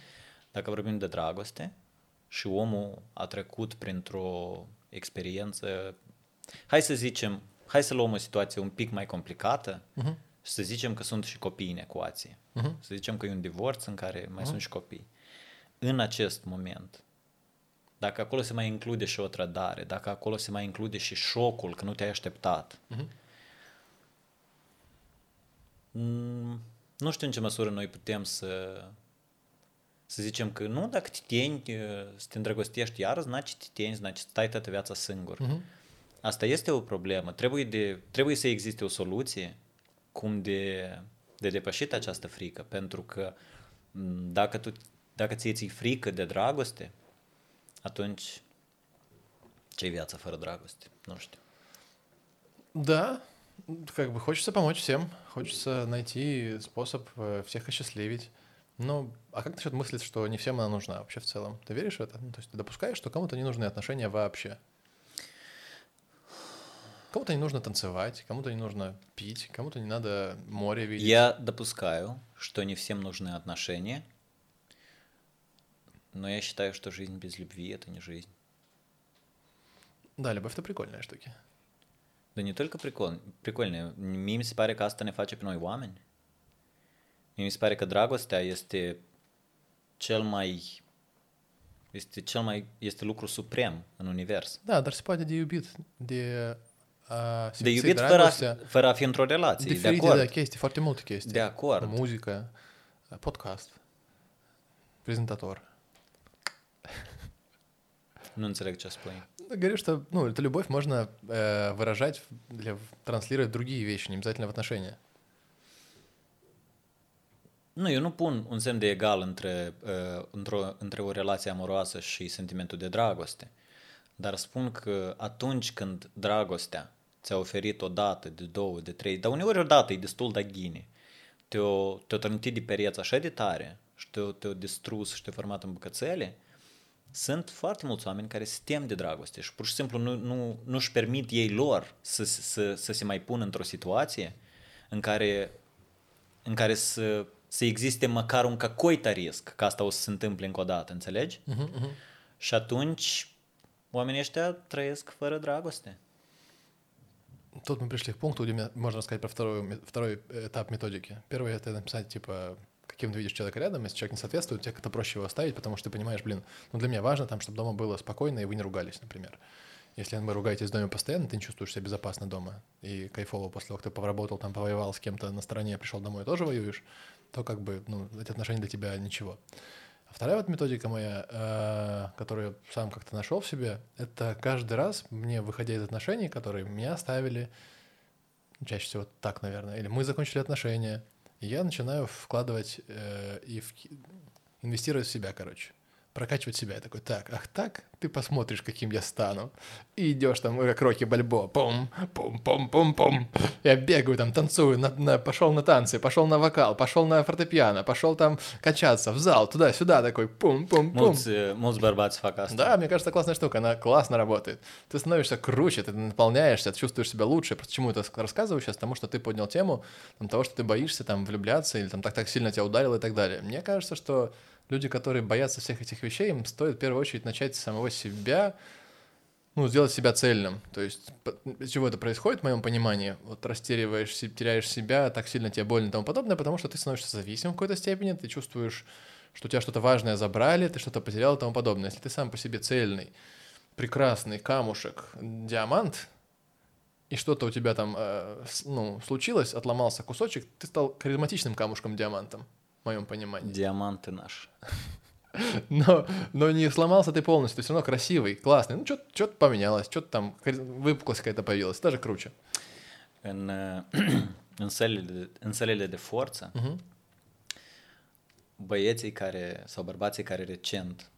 Dacă vorbim de dragoste și omul a trecut printr-o experiență, hai să zicem, hai să luăm o situație un pic mai complicată și să zicem că sunt și copii în ecuație. Să zicem că e un divorț în care mai sunt și copii. În acest moment, dacă acolo se mai include și o trădare, dacă acolo se mai include și șocul că nu te-ai așteptat, mm, nu știu în ce măsură noi putem să să zicem că nu, dacă te teni, să te îndrăgostești iar, значит te teni, значит stai toată viața singur. Asta este o problemă. Trebuie, de, trebuie să existe o soluție cum de, de depășit această frică, pentru că dacă, tu, dacă ție ți frică de dragoste, atunci ce viața fără dragoste? Nu știu. Да, как бы хочется помочь всем, хочется найти способ э, всех осчастливить. Ну, а как насчет мысли, что не всем она нужна вообще в целом? Ты веришь в это? Ну, то есть ты допускаешь, что кому-то не нужны отношения вообще? Кому-то не нужно танцевать, кому-то не нужно пить, кому-то не надо море видеть. Я допускаю, что не всем нужны отношения, но я считаю, что жизнь без любви – это не жизнь. Да, любовь — это прикольная штуки. Dar не только прикол, прикольne. Mie mi se pare că asta ne face pe noi oameni. Mie mi se pare că dragostea este cel mai este cel mai este lucru suprem în univers. Да, dar se poate de iubit, de a De simți iubit fără a, fără a fi într-o relație, de diferite acord. da, chestii, foarte multe chestii. De acord. Muzică, podcast, презентатор. Nu înțeleg ce spui. Говорю, что ну, эту любовь можно э, выражать или транслировать в другие вещи, не обязательно в отношения. Nu, eu nu pun un semn de egal între, uh, într-o, între o relație amoroasă și sentimentul de dragoste. Dar spun că atunci când dragostea ți-a oferit o dată, de două, de trei, dar uneori o dată e destul de ghine. Te-o, te-o trântit de pereți așa de tare și te-o, te-o distrus și te-o format în bucățele, sunt foarte mulți oameni care se tem de dragoste și pur și simplu nu, nu, nu-și permit ei lor să, să, să se mai pună într-o situație în care, în care să, să existe măcar un cacoita risc că asta o să se întâmple încă o dată, înțelegi? Uh-huh, uh-huh. Și atunci oamenii ăștia trăiesc fără dragoste. Тут мы пришли к пункту, где можно рассказать про второй, второй этап методики. Первый — это написать, типа, каким ты видишь человека рядом. Если человек не соответствует, тебе как-то проще его оставить, потому что ты понимаешь, блин, ну для меня важно там, чтобы дома было спокойно, и вы не ругались, например. Если вы ругаетесь в доме постоянно, ты не чувствуешь себя безопасно дома и кайфово после того, как ты поработал, там, повоевал с кем-то на стороне, пришел домой тоже воюешь, то как бы, ну, эти отношения для тебя ничего. Вторая вот методика моя, э, которую сам как-то нашел в себе, это каждый раз мне, выходя из отношений, которые меня оставили, чаще всего так, наверное, или мы закончили отношения, я начинаю вкладывать э, и в- инвестировать в себя, короче. Прокачивать себя. Я такой, так, ах так, ты посмотришь, каким я стану. И идешь там, как Рокки Бальбо, пум, пум, пум, пум, пум. Я бегаю там, танцую, на, на- пошел на танцы, пошел на вокал, пошел на фортепиано, пошел там качаться в зал, туда-сюда, такой, пум, пум, пум. Mulți bărbați fac asta. Да, мне кажется, классная штука, она классно работает. Ты становишься круче, ты наполняешься, ты чувствуешь себя лучше. Просто чему это рассказываю сейчас? Потому что ты поднял тему там, того, что ты боишься там влюбляться или там так так сильно тебя ударило и так далее. Мне кажется, что люди, которые боятся всех этих вещей, им стоит в первую очередь начать с самого себя, ну, сделать себя цельным. То есть, из чего это происходит, в моем понимании? Вот растериваешь, теряешь себя, так сильно тебе больно и тому подобное, потому что ты становишься зависимым в какой-то степени, ты чувствуешь, что у тебя что-то важное забрали, ты что-то потерял и тому подобное. Если ты сам по себе цельный, прекрасный камушек, диамант, и что-то у тебя там, э, ну, случилось, отломался кусочек, ты стал харизматичным камушком-диамантом, в моем понимании. Diamantă (laughs) naș. Но, но не сломался ты полностью, все равно красивый, классный. Ну, что-то поменялось, что-то там, выпуклость какая-то появилась, даже круче. În, în, sălile, de- în sălile de forță, băieții care, sau bărbații care recent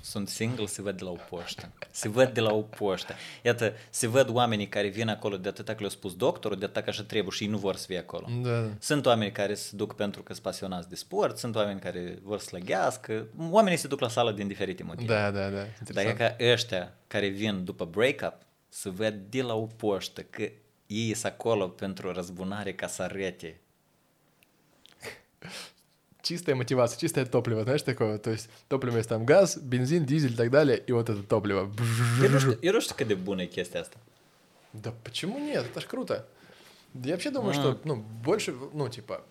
sunt single, se văd de la o poștă. Se văd de la o poștă. Iată, se văd oamenii care vin acolo de atâta că le-au spus doctorul, de atâta că așa trebuie și ei nu vor să fie acolo. Da. Sunt oameni care se duc pentru că sunt pasionați de sport, sunt oameni care vor să slăgească, oamenii se duc la sală din diferite motive. Da, da, da. Dar ca ăștia care vin după breakup, se văd de la o poștă că ei sunt acolo pentru răzbunare ca să arete. Чистая мотивация, чистое топливо, знаешь, такое. То есть топливо есть там газ, бензин, дизель и так далее, и вот это топливо. De bună e chestia asta. Да почему нет? Это ж круто. Я вообще думаю, что, ну, больше, ну, типа,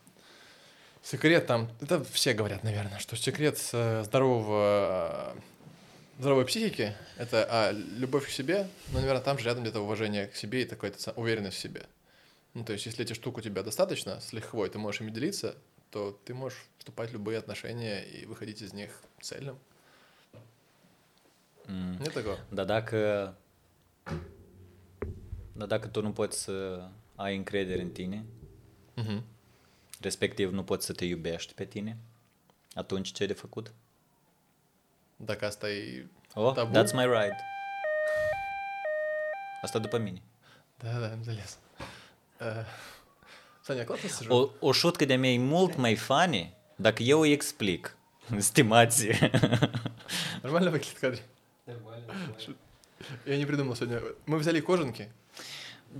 секрет там, это все говорят, наверное, что секрет э, здорового, э, здоровой психики — это, а, любовь к себе, ну, наверное, там же рядом где-то уважение к себе и такая уверенность в себе. Ну, то есть, если эти штук у тебя достаточно, с лихвой, ты можешь ими делиться, то ты можешь вступать в любые отношения и выходить из них цельным. Mm. Нет такого? Dar dacă, dar dacă tu nu poți să ai încredere în tine, Мгм. respectiv nu poți să te iubești pe tine, atunci ce ai de făcut? Так, asta e... Oh, Tabu? that's my ride. Asta după mine. Да, да, залез. Э, Саня, классно сижу? O, o șutcă de mea e mult mai funny dacă eu îi explic. Stimați. Нормально выглядит в кадре? Я не придумал сегодня. Мы взяли кожанки.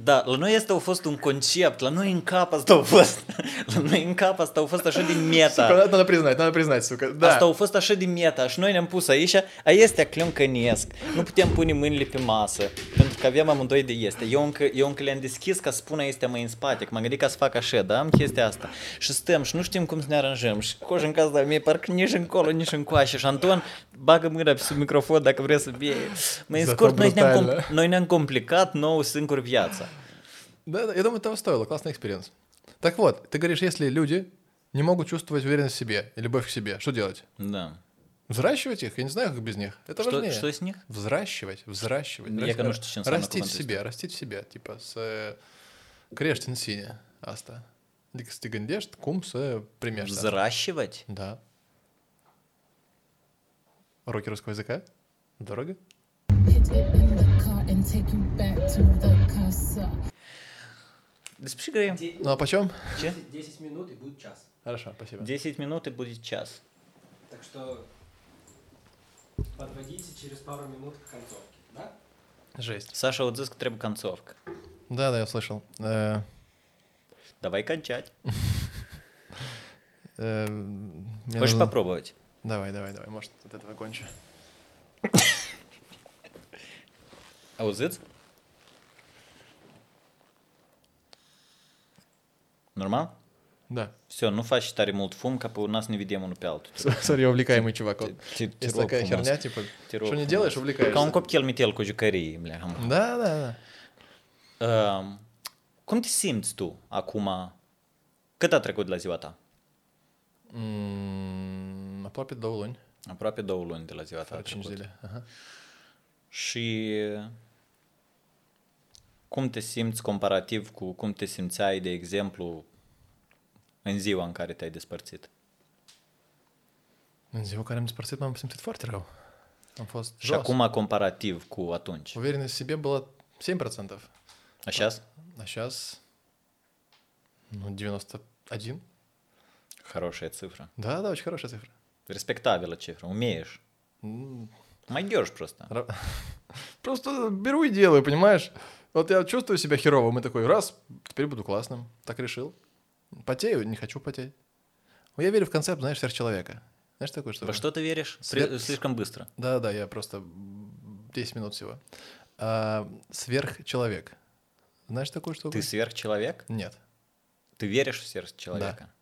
Da, la noi asta a fost un concept, la noi în cap asta a fost, (laughs) la noi în cap asta a fost așa de Сука, meta. надо, надо признать, надо признать, сука. Да. Asta a fost așa de meta și noi ne-am pus aici, a este clâncănesc, nu putem pune mâinile pe masă, pentru că avem amândoi de este. Eu încă, eu încă le-am deschis ca să spună este mai în spate, că m-am gândit ca să fac așa, da, am chestia asta. Și stăm și nu știm cum să ne aranjăm. Și coș în casa mie, parcă nici încolo, nici încoace. Și Anton bagă mâna pe sub microfon dacă vrea să vie. Mai în Zато scurt, noi ne-am, brutально. com- noi ne-am complicat nou singur viața. Да, да, я думаю, того стоило, классный экспириенс. Так вот, ты говоришь, если люди не могут чувствовать уверенность в себе и любовь к себе, что делать? Da. Взращивать их? Я не знаю, как без них. Это Что, важнее. что с них? Взращивать, взращивать. Я, Рас- конечно, на Растить в себе, растить в себе. Типа с э, крештин сине аста. Дикстигандешт, кум с примешта. Взращивать? Да. Уроки русского языка? Дорого? Despre ce grăim? Ну а почем? Ce? 10 минут и будет час. Хорошо, спасибо. 10 minute будет час. Так что подводите через пару минут к концовке, да? Жесть. Саша, вот здесь треба концовка. Да, да, я слышал. Э, Давай кончать. (laughs) э, Хочешь нужно- попробовать? Давай, давай, давай. Может, от этого кончу. Auziți? Normal? Да. Все, nu faci tare mult fum ca pe нас не vedem unul pe altul. (laughs) Смотри, увлекаемый чувак. он. Te- te Есть rog такая frumos. херня, типа, Te rog что не frumos. делаешь, увлекаешься. Ca un copil mitel cu jucării, bля. Да, да, да. Um, cum te simți tu acum? Cât a trecut de la ziua ta? М, Aproape două luni, Aproape două luni de la ziua ta. a fără 5 trecut. zile. Aha. Și cum te simți comparativ cu cum te simțeai, de exemplu, în ziua în care te-ai despărțit? În ziua în care am despărțit, m-am simțit foarte rău. Am fost Și jos. acum comparativ cu atunci. Уверенность в себе была 7%. Așa? А сейчас, ну, 91. Хорошая цифра. Да, да, очень хорошая цифра. Респектабельная цифра. Умеешь. М, Майдешь просто. ра- Просто беру и делаю, понимаешь? Вот я чувствую себя херово, мы такой, раз, теперь буду классным. Так решил. Потею, не хочу потеть. Ну, Я верю в концепт, знаешь, сверхчеловека. Знаешь такое что? Во что ты веришь? При- Слишком быстро. Да, да, я просто 10 минут всего. А, сверхчеловек. Знаешь такую штуку? Ты сверхчеловек? Нет. Ты веришь в сверхчеловека? В-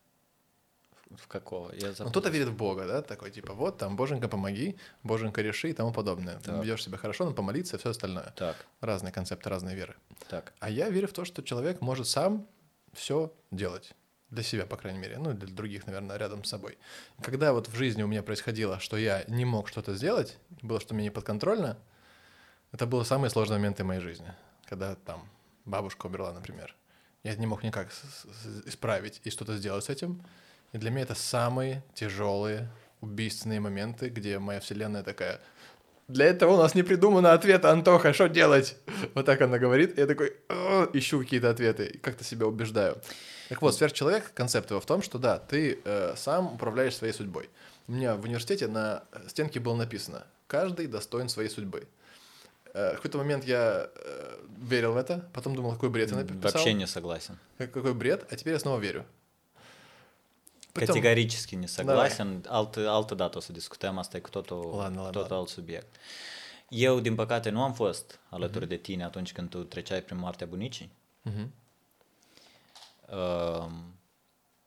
В какого? Я Ну, кто-то верит в Бога, да, такой типа, вот там, Боженька, помоги, Боженька, реши и тому подобное. Ты Так. ведешь себя хорошо, но помолиться и все остальное. Так, Разные концепты, разные веры. так. А я верю в то, что человек может сам все делать. Для себя, по крайней мере, ну для других, наверное, рядом с собой. Когда вот в жизни у меня происходило, что я не мог что-то сделать, было что мне не подконтрольно, это были самые сложные моменты моей жизни. Когда там бабушка умерла, например. Я не мог никак исправить и что-то сделать с этим. И для меня это самые тяжелые, убийственные моменты, где моя вселенная такая, для этого у нас не придумано ответа, Антоха, что делать? Вот так она говорит. Я такой, ищу какие-то ответы, и как-то себя убеждаю. Так вот, сверхчеловек, концепт его в том, что да, ты э, сам управляешь своей судьбой. У меня в университете на стенке было написано, каждый достоин своей судьбы. Э, в какой-то момент я э, верил в это, потом думал, какой бред я написал. Вообще не согласен. Как- Какой бред, а теперь я снова верю. Притом- Categoric не согласен. Altă, altă dată o să discutăm, asta e cu totul, Ладно, ладно, tot ладно. alt subiect. Eu, din păcate, nu am fost alături de tine atunci când tu treceai prin moartea bunicii. Мгм. Uh,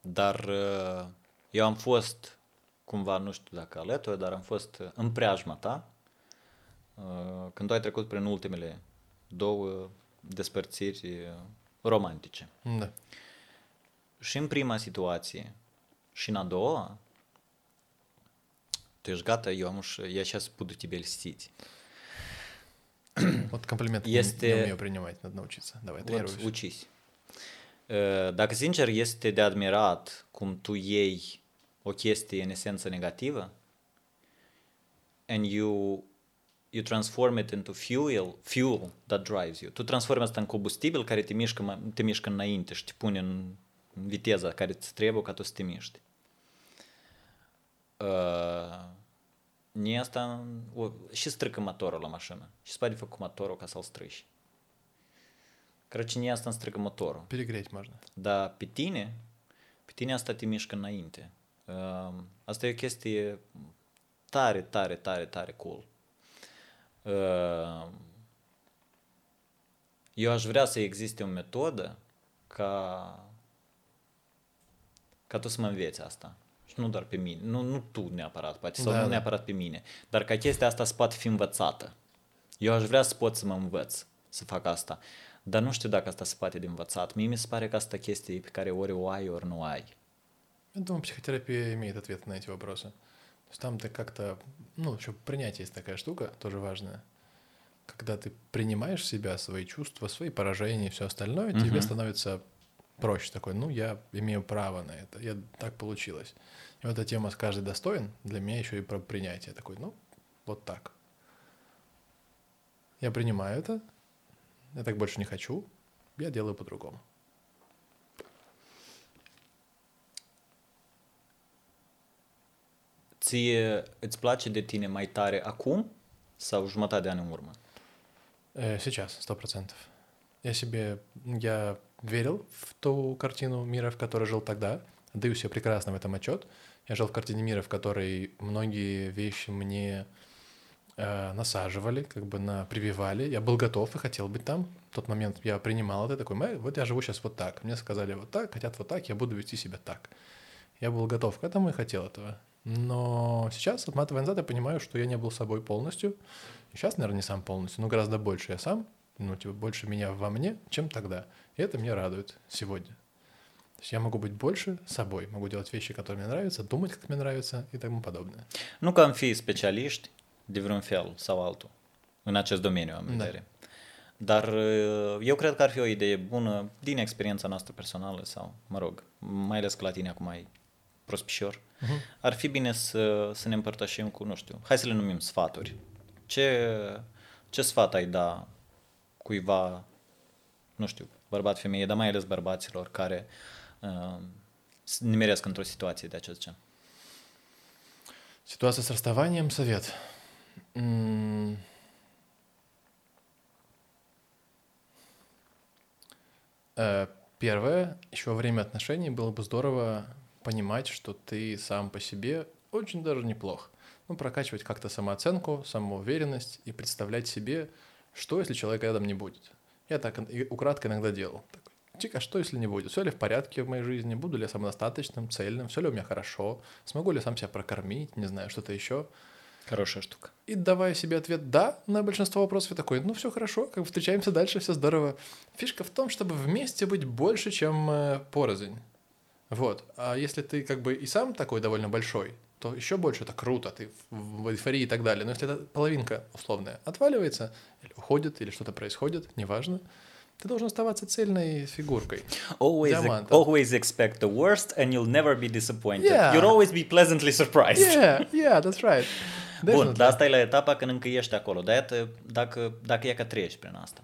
dar uh, eu am fost cumva, nu știu dacă alături, dar am fost în preajma ta uh, când tu ai trecut prin ultimele două despărțiri uh, romantice. Да. Și în prima situație și în a doua, tu ești gata, eu am уж, я сейчас буду тебе льстить. Вот комплимент Este- не умею принимать, надо научиться. Давай, Вот, тренируюсь. ucis. Uh, Dacă sincer este de admirat cum tu iei o chestie în esență negativă and you you transform it into fuel, fuel that drives you. Tu transformi asta în combustibil care te mișcă, te mișcă înainte și te pune în viteza care îți trebuie ca tu să te miști. Uh, nie asta, o, și strică motorul la mașină. Și se poate făcut motorul ca să-l strici. Короче, не asta îmi strică motorul. Перегреть можно. Dar pe tine, pe tine asta te mișcă înainte. Uh, asta e o chestie tare, tare, tare, tare cool. Uh, eu aș vrea să existe o metodă ca, ca tu să mă înveți asta. Nu doar pe mine, nu, nu tu neapărat, poate, sau Da, nu da. neapărat pe mine, dar ca chestia asta să poate fi învățată. Eu aș vrea să pot să mă învăț să fac asta, dar nu știu dacă asta se poate de învățat. Mie mi se pare că asta chestie pe care ori o ai, ori nu ai. Я думаю, психотерапия имеет ответ на эти вопросы. То есть там ты как-то, ну, еще принятие есть такая штука, тоже важная. Когда ты принимаешь себя, свои чувства, свои поражения и все остальное, тебе Мгм. становится проще такой, ну, я имею право на это, я так получилось. И вот эта тема с каждый достоин для меня еще и про принятие. Такой, ну, вот так. Я принимаю это, я так больше не хочу, я делаю по-другому. Ție îți place de tine mai tare acum sau jumătate de ani în urmă? Э, Сейчас, сто процентов. Я себе, я верил в ту картину мира, в которой жил тогда, отдаю себе прекрасно в этом отчет. Я жил в картине мира, в которой многие вещи мне э, насаживали, как бы на прививали. Я был готов и хотел быть там. В тот момент я принимал это, такой, «Мэ, вот я живу сейчас вот так. Мне сказали вот так, хотят вот так, я буду вести себя так. Я был готов к этому и хотел этого. Но сейчас, отматывая назад, я понимаю, что я не был собой полностью. Сейчас, наверное, не сам полностью, но гораздо больше я сам, ну, типа, больше меня во мне, чем тогда. И это меня радует сегодня. То есть я могу быть больше собой, могу делать вещи, которые мне нравятся, думать, как мне нравится и тому подобное. Nu că am fi specialiști de vreun fel sau altul în acest domeniu am Da. vedere. Dar uh, eu cred că ar fi o idee bună din experiența noastră personală sau, mă rog, mai ales că la tine acum ai prospișor, Uh-huh. ar fi bine să, să ne împărtășim cu, nu știu, hai să le numim sfaturi. Ce, ce sfat ai da cuiva, nu știu, bărbat, femeie, dar mai ales bărbaților care uh, într-o situație de acest gen? Ситуация с расставанием, совет. Э, Первое, еще во время отношений было бы здорово понимать, что ты сам по себе очень даже неплох. Ну, прокачивать как-то самооценку, самоуверенность и представлять себе, что если человека рядом не будет. Я так украдкой иногда делал. Такой, Тика, что если не будет? Все ли в порядке в моей жизни? Буду ли я самодостаточным, цельным? Все ли у меня хорошо? Смогу ли сам себя прокормить? Не знаю, что-то еще. Хорошая штука. И давая себе ответ «да» на большинство вопросов, я такой, ну все хорошо, как бы встречаемся дальше, все здорово. Фишка в том, чтобы вместе быть больше, чем э, порознь. Вот. А если ты как бы и сам такой довольно большой, то еще больше это круто, ты в эйфории и так далее. Но если эта половинка условная отваливается, или уходит, или что-то происходит, неважно, ты должен оставаться цельной фигуркой. Always, Диамантом. always expect the worst and you'll never be disappointed. Yeah. You'll always be pleasantly surprised. Yeah, yeah, that's right. Bun, (laughs) Definitely. dar asta e la etapa când încă ești acolo. Dar iată, dacă, dacă e că treci prin asta.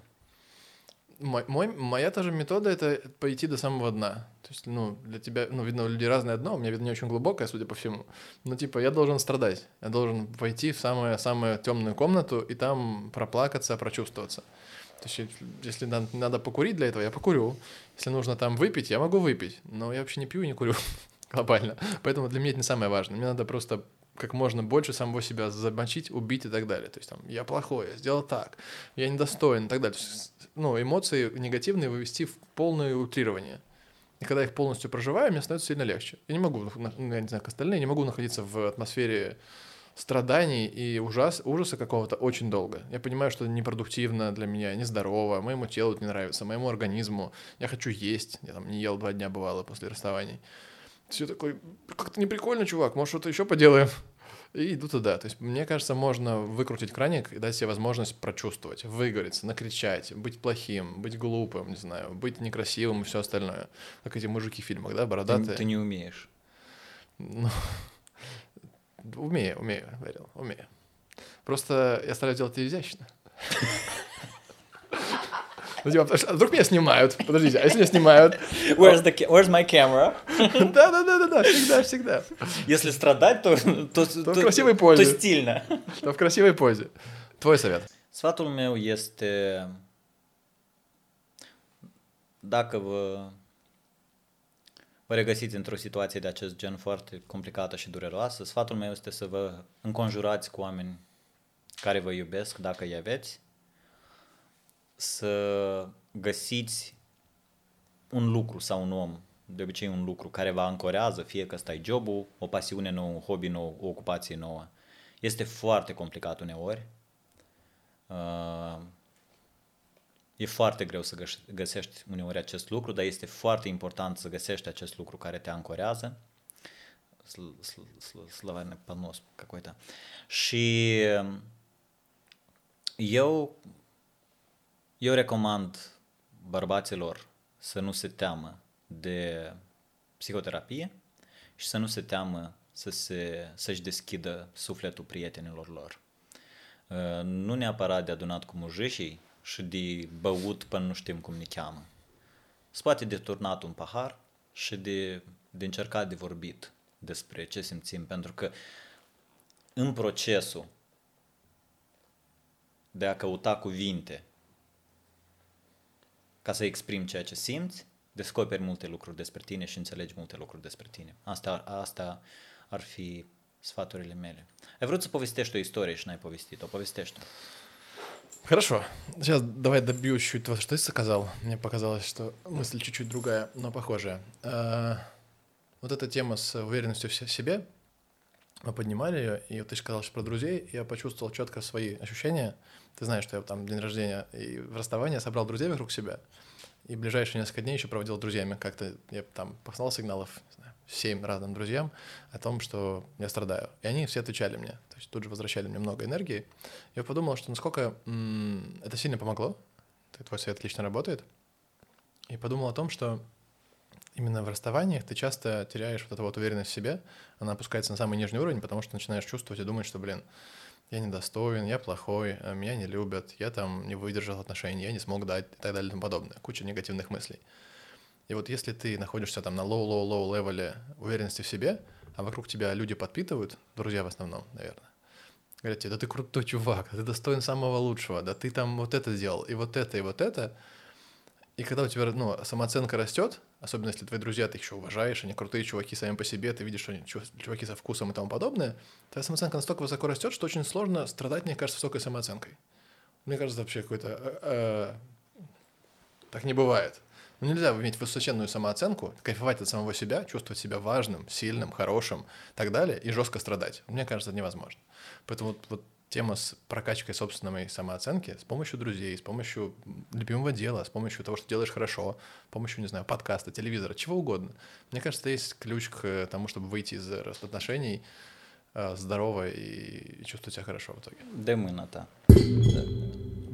Мой, мой- моя тоже метода это пойти до самого дна. То есть, ну, для тебя, ну, видно, у людей разное дно, у меня, видно, не очень глубокое, судя по всему. Но, типа, я должен страдать. Я должен войти в самую-самую темную комнату и там проплакаться, прочувствоваться. То есть, если- если на- надо покурить для этого, я покурю. Если нужно там выпить, я могу выпить. Но я вообще не пью и не курю (laughs) глобально. Поэтому для меня это не самое важное. Мне надо просто как можно больше самого себя замочить, убить и так далее. То есть там я плохой, я сделал так, я недостоин и так далее. Есть, ну, эмоции негативные вывести в полное утрирование. И когда я их полностью проживаю, мне становится сильно легче. Я не могу, я не знаю, как остальные, не могу находиться в атмосфере страданий и ужас, ужаса какого-то очень долго. Я понимаю, что это непродуктивно для меня, нездорово, моему телу это не нравится, моему организму. Я хочу есть. Я там не ел два дня бывало после расставаний. Все такой, как-то не прикольно, чувак, может, что-то еще поделаем. И иду туда. То есть, мне кажется, можно выкрутить краник и дать себе возможность прочувствовать, выговориться, накричать, быть плохим, быть глупым, не знаю, быть некрасивым и все остальное. Как эти мужики в фильмах, да, Ты, бородатые. ты не умеешь. Ну, умею, умею, Дарил, умею. Просто я стараюсь делать это изящно. Ну, типа, а вдруг меня снимают? Подождите, а если меня снимают? Where's, the, where's my camera? Да-да-да-да, всегда, всегда. Если страдать, то, то, в красивой позе. то стильно. Но в красивой позе. Твой совет. Sfatul meu este dacă vă, vă regăsiți într-o situație de acest gen foarte complicată și dureroasă, sfatul meu este să vă înconjurați cu oameni care vă iubesc, dacă îi aveți, să găsiți un lucru sau un om, de obicei un lucru care vă ancorează, fie că ăsta e jobul, o pasiune nouă, un hobby nou, o ocupație nouă. Este foarte complicat uneori. Uh, E foarte greu să găs- găsești uneori acest lucru, dar este foarte important să găsești acest lucru care te ancorează. Sl- sl- sl- Слова понос какой-то. Și eu, eu recomand bărbaților să nu se teamă de psihoterapie și să nu se teamă să se, să-și deschidă sufletul prietenilor lor. Uh, Nu neapărat de adunat cu mujișii și de băut până nu știm cum ne cheamă. Se poate de turnat un pahar și de, de încercat de vorbit despre ce simțim, pentru că în procesul de a căuta cuvinte ca să exprimi ceea ce simți, descoperi multe lucruri despre tine și înțelegi multe lucruri despre tine. Asta, asta ar fi sfaturile mele. Ai vrut să povestești o istorie și n-ai povestit-o. Povestește. Хорошо. Сейчас давай добью чуть того, что ты сказал. Мне показалось, что мысль чуть-чуть другая, но похожая. А, Вот эта тема с уверенностью в се- себе, мы поднимали ее, и ты сказал что про друзей, я почувствовал четко свои ощущения. Ты знаешь, что я там день рождения и в расставании собрал друзей вокруг себя, и ближайшие несколько дней еще проводил с друзьями. Как-то я там послал сигналов, не знаю, семь разным друзьям о том, что я страдаю. И они все отвечали мне, то есть тут же возвращали мне много энергии. Я подумал, что насколько м, это сильно помогло, твой совет отлично работает, и подумал о том, что именно в расставаниях ты часто теряешь вот эту вот уверенность в себе, она опускается на самый нижний уровень, потому что начинаешь чувствовать и думать, что, блин, я недостоин, я плохой, а меня не любят, я там не выдержал отношений, я не смог дать и так далее и тому подобное. Куча негативных мыслей. И вот если ты находишься там на low-low-low левеле уверенности в себе, а вокруг тебя люди подпитывают, друзья в основном, наверное, говорят тебе, да ты крутой чувак, ты достоин самого лучшего, да ты там вот это сделал, и вот это, и вот это. И когда у тебя ну, самооценка растет, особенно если твои друзья ты их еще уважаешь, они крутые чуваки сами по себе, ты видишь, что они чу- чуваки со вкусом и тому подобное, твоя самооценка настолько высоко растет, что очень сложно страдать, мне кажется, высокой самооценкой. Мне кажется, вообще какой-то... э, э, так не бывает. Ну, нельзя иметь высоченную самооценку, кайфовать от самого себя, чувствовать себя важным, сильным, хорошим и так далее, и жестко страдать. Мне кажется, это невозможно. Поэтому вот, вот тема с прокачкой собственной самооценки с помощью друзей, с помощью любимого дела, с помощью того, что делаешь хорошо, с помощью, не знаю, подкаста, телевизора, чего угодно. Мне кажется, есть ключ к тому, чтобы выйти из отношений э, здорово и, чувствовать себя хорошо в итоге. Dă mâna ta.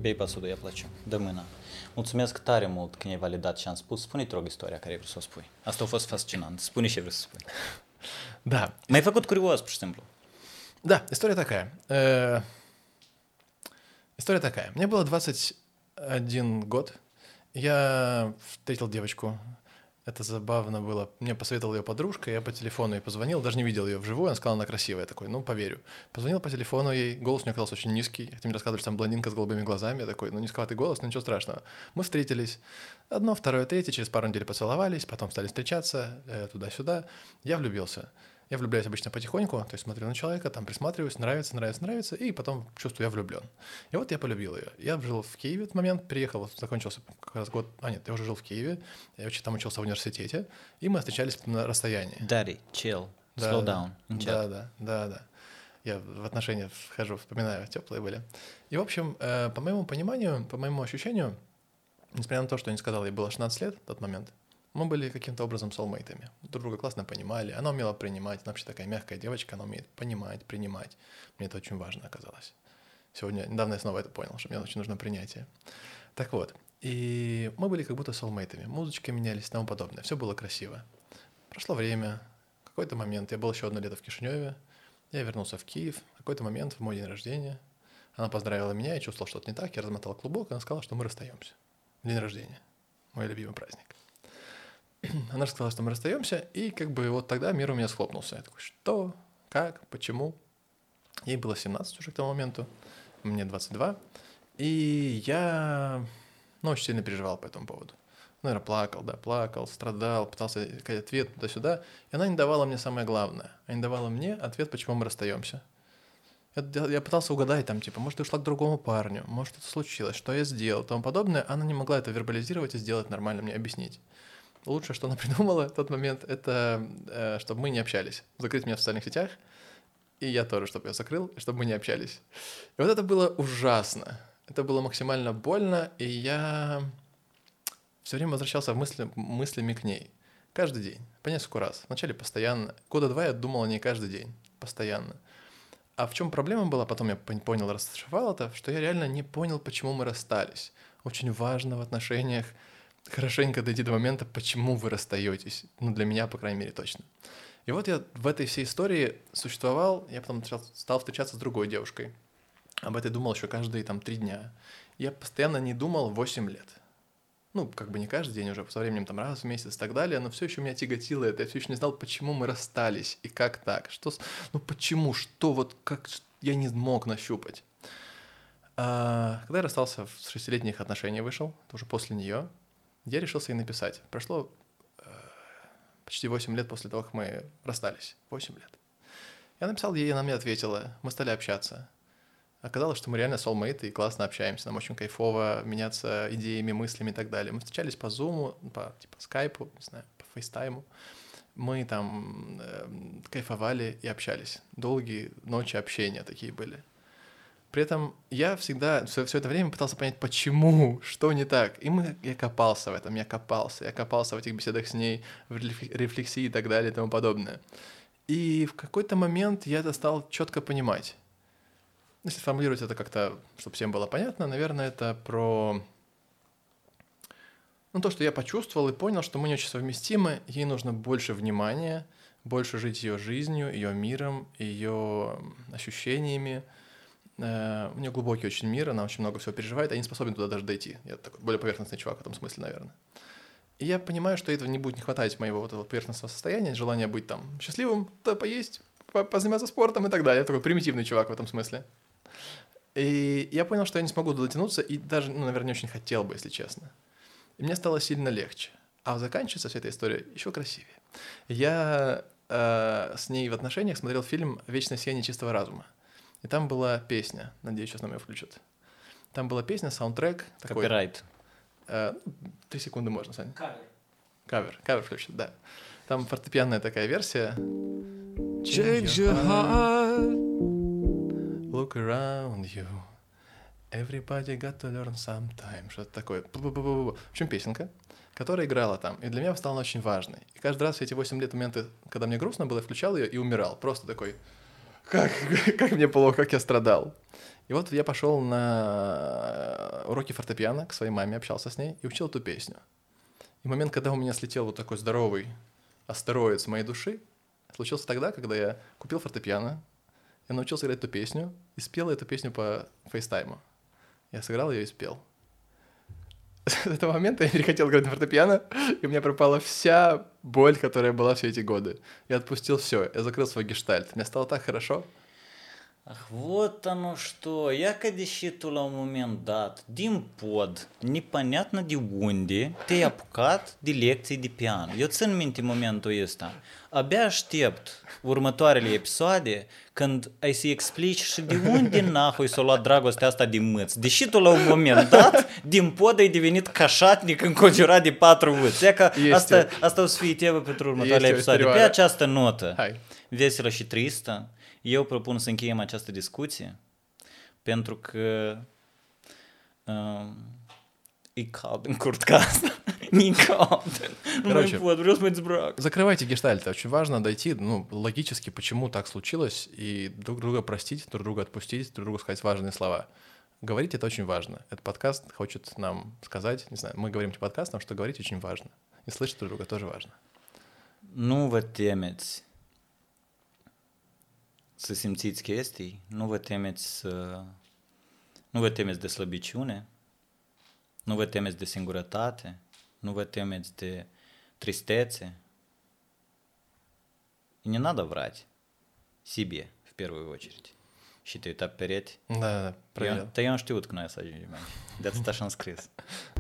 Bei pasudul, ia place. Dă mâna. Mulțumesc tare mult că ne-ai validat și am spus. Spune te rog istoria care vrut să o spui. Asta a fost fascinant. Spune ce vrei să spui. Да, M-ai făcut curios, pur și simplu. Да, история такая. Э, История такая. Мне было 21 год. Я встретил девочку. Это забавно было. Мне посоветовала ее подружка, я по телефону ей позвонил, даже не видел ее вживую, она сказала, она красивая. Такой, ну, поверю. Позвонил по телефону ей, голос у нее оказался очень низкий. Хотя мне рассказывали, что там блондинка с голубыми глазами. Я такой, ну, низковатый голос, но ничего страшного. Мы встретились. Одно, второе, третье, через пару недель поцеловались, потом стали встречаться э, туда-сюда. Я влюбился. Я влюбляюсь обычно потихоньку, то есть смотрю на человека, там присматриваюсь, нравится, нравится, нравится, и потом чувствую, я влюблен. И вот я полюбил ее. Я жил в Киеве в этот момент, переехал, вот закончился как раз год, а нет, я уже жил в Киеве, я вообще там учился в университете, и мы встречались на расстоянии. Daddy, chill, Да, slow да. down. Да, да, да, да. Я в отношения вхожу, вспоминаю, теплые были. И, в общем, э, по моему пониманию, по моему ощущению, несмотря на то, что я не сказал, ей было 16 лет в тот момент, мы были каким-то образом соулмейтами. Друг друга классно понимали. Она умела принимать. Она вообще такая мягкая девочка, она умеет понимать, принимать. Мне это очень важно оказалось. Сегодня, недавно я снова это понял, что мне очень нужно принятие. Так вот, и мы были как будто соулмейтами. Музычки менялись и тому подобное. Все было красиво. Прошло время, какой-то момент, я был еще одно лето в Кишиневе, я вернулся в Киев, какой-то момент в мой день рождения, она поздравила меня, я чувствовал что-то не так, я размотал клубок, она сказала, что мы расстаемся. День рождения, мой любимый праздник. (clears throat) Она же сказала, что мы расстаемся, и как бы вот тогда мир у меня схлопнулся. Я такой, что, как, почему? Ей было 17 уже к тому моменту, мне 22, и я, ну, очень сильно переживал по этому поводу. Наверное, плакал, да, плакал, страдал, пытался искать ответ туда-сюда. И она не давала мне самое главное. Она не давала мне ответ, почему мы расстаемся. Я, я пытался угадать, там, типа, может, ты ушла к другому парню, может, это случилось, что я сделал, тому подобное. Она не могла это вербализировать и сделать нормально, мне объяснить. Лучшее, что она (laughs) придумала в тот момент, это э, чтобы мы не общались. Закрыть меня в социальных сетях, и я тоже, чтобы я закрыл, чтобы мы не общались. И вот это было ужасно. Это было максимально больно, и я все время возвращался мысли, мыслями к ней. Каждый день, по несколько раз. Вначале постоянно. Года два я думал о ней каждый день, постоянно. А в чем проблема была, потом я пон- понял, расшифровал это, что я реально не понял, почему мы расстались. Очень важно в отношениях хорошенько дойти до момента, почему вы расстаетесь. Ну, для меня, по крайней мере, точно. И вот я в этой всей истории существовал, я потом стал встречаться с другой девушкой. Об этой думал еще каждые там три дня. Я постоянно не думал 8 лет. Ну, как бы не каждый день уже, со временем там раз в месяц и так далее, но все еще меня тяготило это, я все еще не знал, почему мы расстались и как так, что, ну почему, что вот, как я не мог нащупать. А, когда я расстался в- шестилетних отношений вышел, это уже после нее, я решился ей написать. Прошло э, почти 8 лет после того, как мы расстались. 8 лет. Я написал ей, она мне ответила. Мы стали общаться. Оказалось, что мы реально soulmate и классно общаемся. Нам очень кайфово меняться идеями, мыслями и так далее. Мы встречались по Zoom, по типа скайпу, не знаю, по фейстайму. Мы там эм, кайфовали и общались. Долгие ночи общения такие были. При этом я всегда все, это время пытался понять, почему, что не так. И мы, я копался в этом, я копался, я копался в этих беседах с ней, в рефлек- рефлексии и так далее и тому подобное. И в какой-то момент я это стал четко понимать. Если формулировать это как-то, чтобы всем было понятно, наверное, это про ну, то, что я почувствовал и понял, что мы не очень совместимы, ей нужно больше внимания, больше жить ее жизнью, ее миром, ее ощущениями. Э, У нее глубокий очень мир, она очень много всего переживает, я не способен туда даже дойти. Я такой более поверхностный чувак в этом смысле, наверное. И я понимаю, что этого не будет не хватать моего вот этого поверхностного состояния, желания быть там счастливым, то поесть, по- позаниматься спортом и так далее. Я такой примитивный чувак в этом смысле. И я понял, что я не смогу дотянуться, и даже, ну, наверное, не очень хотел бы, если честно. И мне стало сильно легче. А заканчивается вся эта история еще красивее. Я э, с ней в отношениях смотрел фильм «Вечное сияние чистого разума». И там была песня, надеюсь, сейчас нам ее включат. Там была песня, саундтрек. Такой, Копирайт. э, Три секунды можно, Саня. Кавер. Кавер, кавер включит, да. Там фортепианная такая версия. Change your heart. Look around you. Everybody got to learn sometime. Что-то такое. В общем, песенка, которая играла там. И для меня стала очень важной. И каждый раз в эти 8 лет моменты, когда мне грустно было, я включал ее и умирал. Просто такой, как, (laughs) как мне плохо, как я страдал. И вот я пошел на уроки фортепиано к своей маме, общался с ней и учил эту песню. И момент, когда у меня слетел вот такой здоровый астероид с моей души, случился тогда, когда я купил фортепиано, я научился играть эту песню и спел эту песню по фейстайму. Я сыграл ее и спел. (laughs) С этого момента я перехотел играть на фортепиано, и у меня пропала вся боль, которая была все эти годы. Я отпустил все, я закрыл свой гештальт. Мне стало так хорошо. Ах, вот оно что. Я когда считаю la un moment dat, din pod, непонятно de unde, te-ai apucat de lecții de pian. Eu țin minte momentul ăsta. Abia aștept următoarele episoade când ai să explici și de unde nahoi s-a luat dragostea asta de mâți. Deși tu la un moment dat, din pod ai devenit cașatnic înconjurat de patru mâți. Ia că Este. asta, asta o să fie temă pentru următoarele Este o episoade. Pe istorioară. această notă Hai. veselă și tristă, eu propun să încheiem această discuție pentru că în curtca asta. (laughs) E cald. Nu mai Короче. mă dezbrac. Закрывайте гештальт. Очень важно дойти, ну, логически, почему так случилось, и друг друга простить, друг друга отпустить, друг другу сказать важные слова. Говорить это очень важно. Этот подкаст хочет нам сказать, не знаю, мы говорим подкастом, что говорить очень важно. И слышать друг друга тоже важно. Nu vă temeți să simțiți chestii, nu vă temeți să... Nu vă temeți de slăbiciune, nu vă temeți de singurătate, nu vă temeți de tristețe. И не надо врать себе в первую очередь. Și te uita pe pereți. Да, да, Eu, проверил. dar eu am știut că noi o să ajungem aici. De atât așa am scris.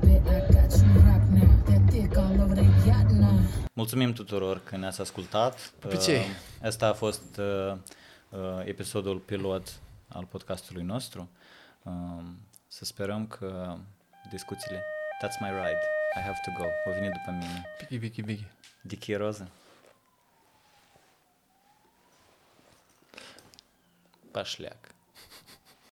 Bet I got you rock now. That dick all over the yacht now. Mulțumim tuturor că ne-ați ascultat. Pupiței. Uh, Asta a fost uh, uh, episodul pilot al podcastului nostru. Um, să sperăm că discuțiile... That's my ride. I have to go. O vine după mine. Biggie, biggie, biggie. Dickie Roză. Pașleac.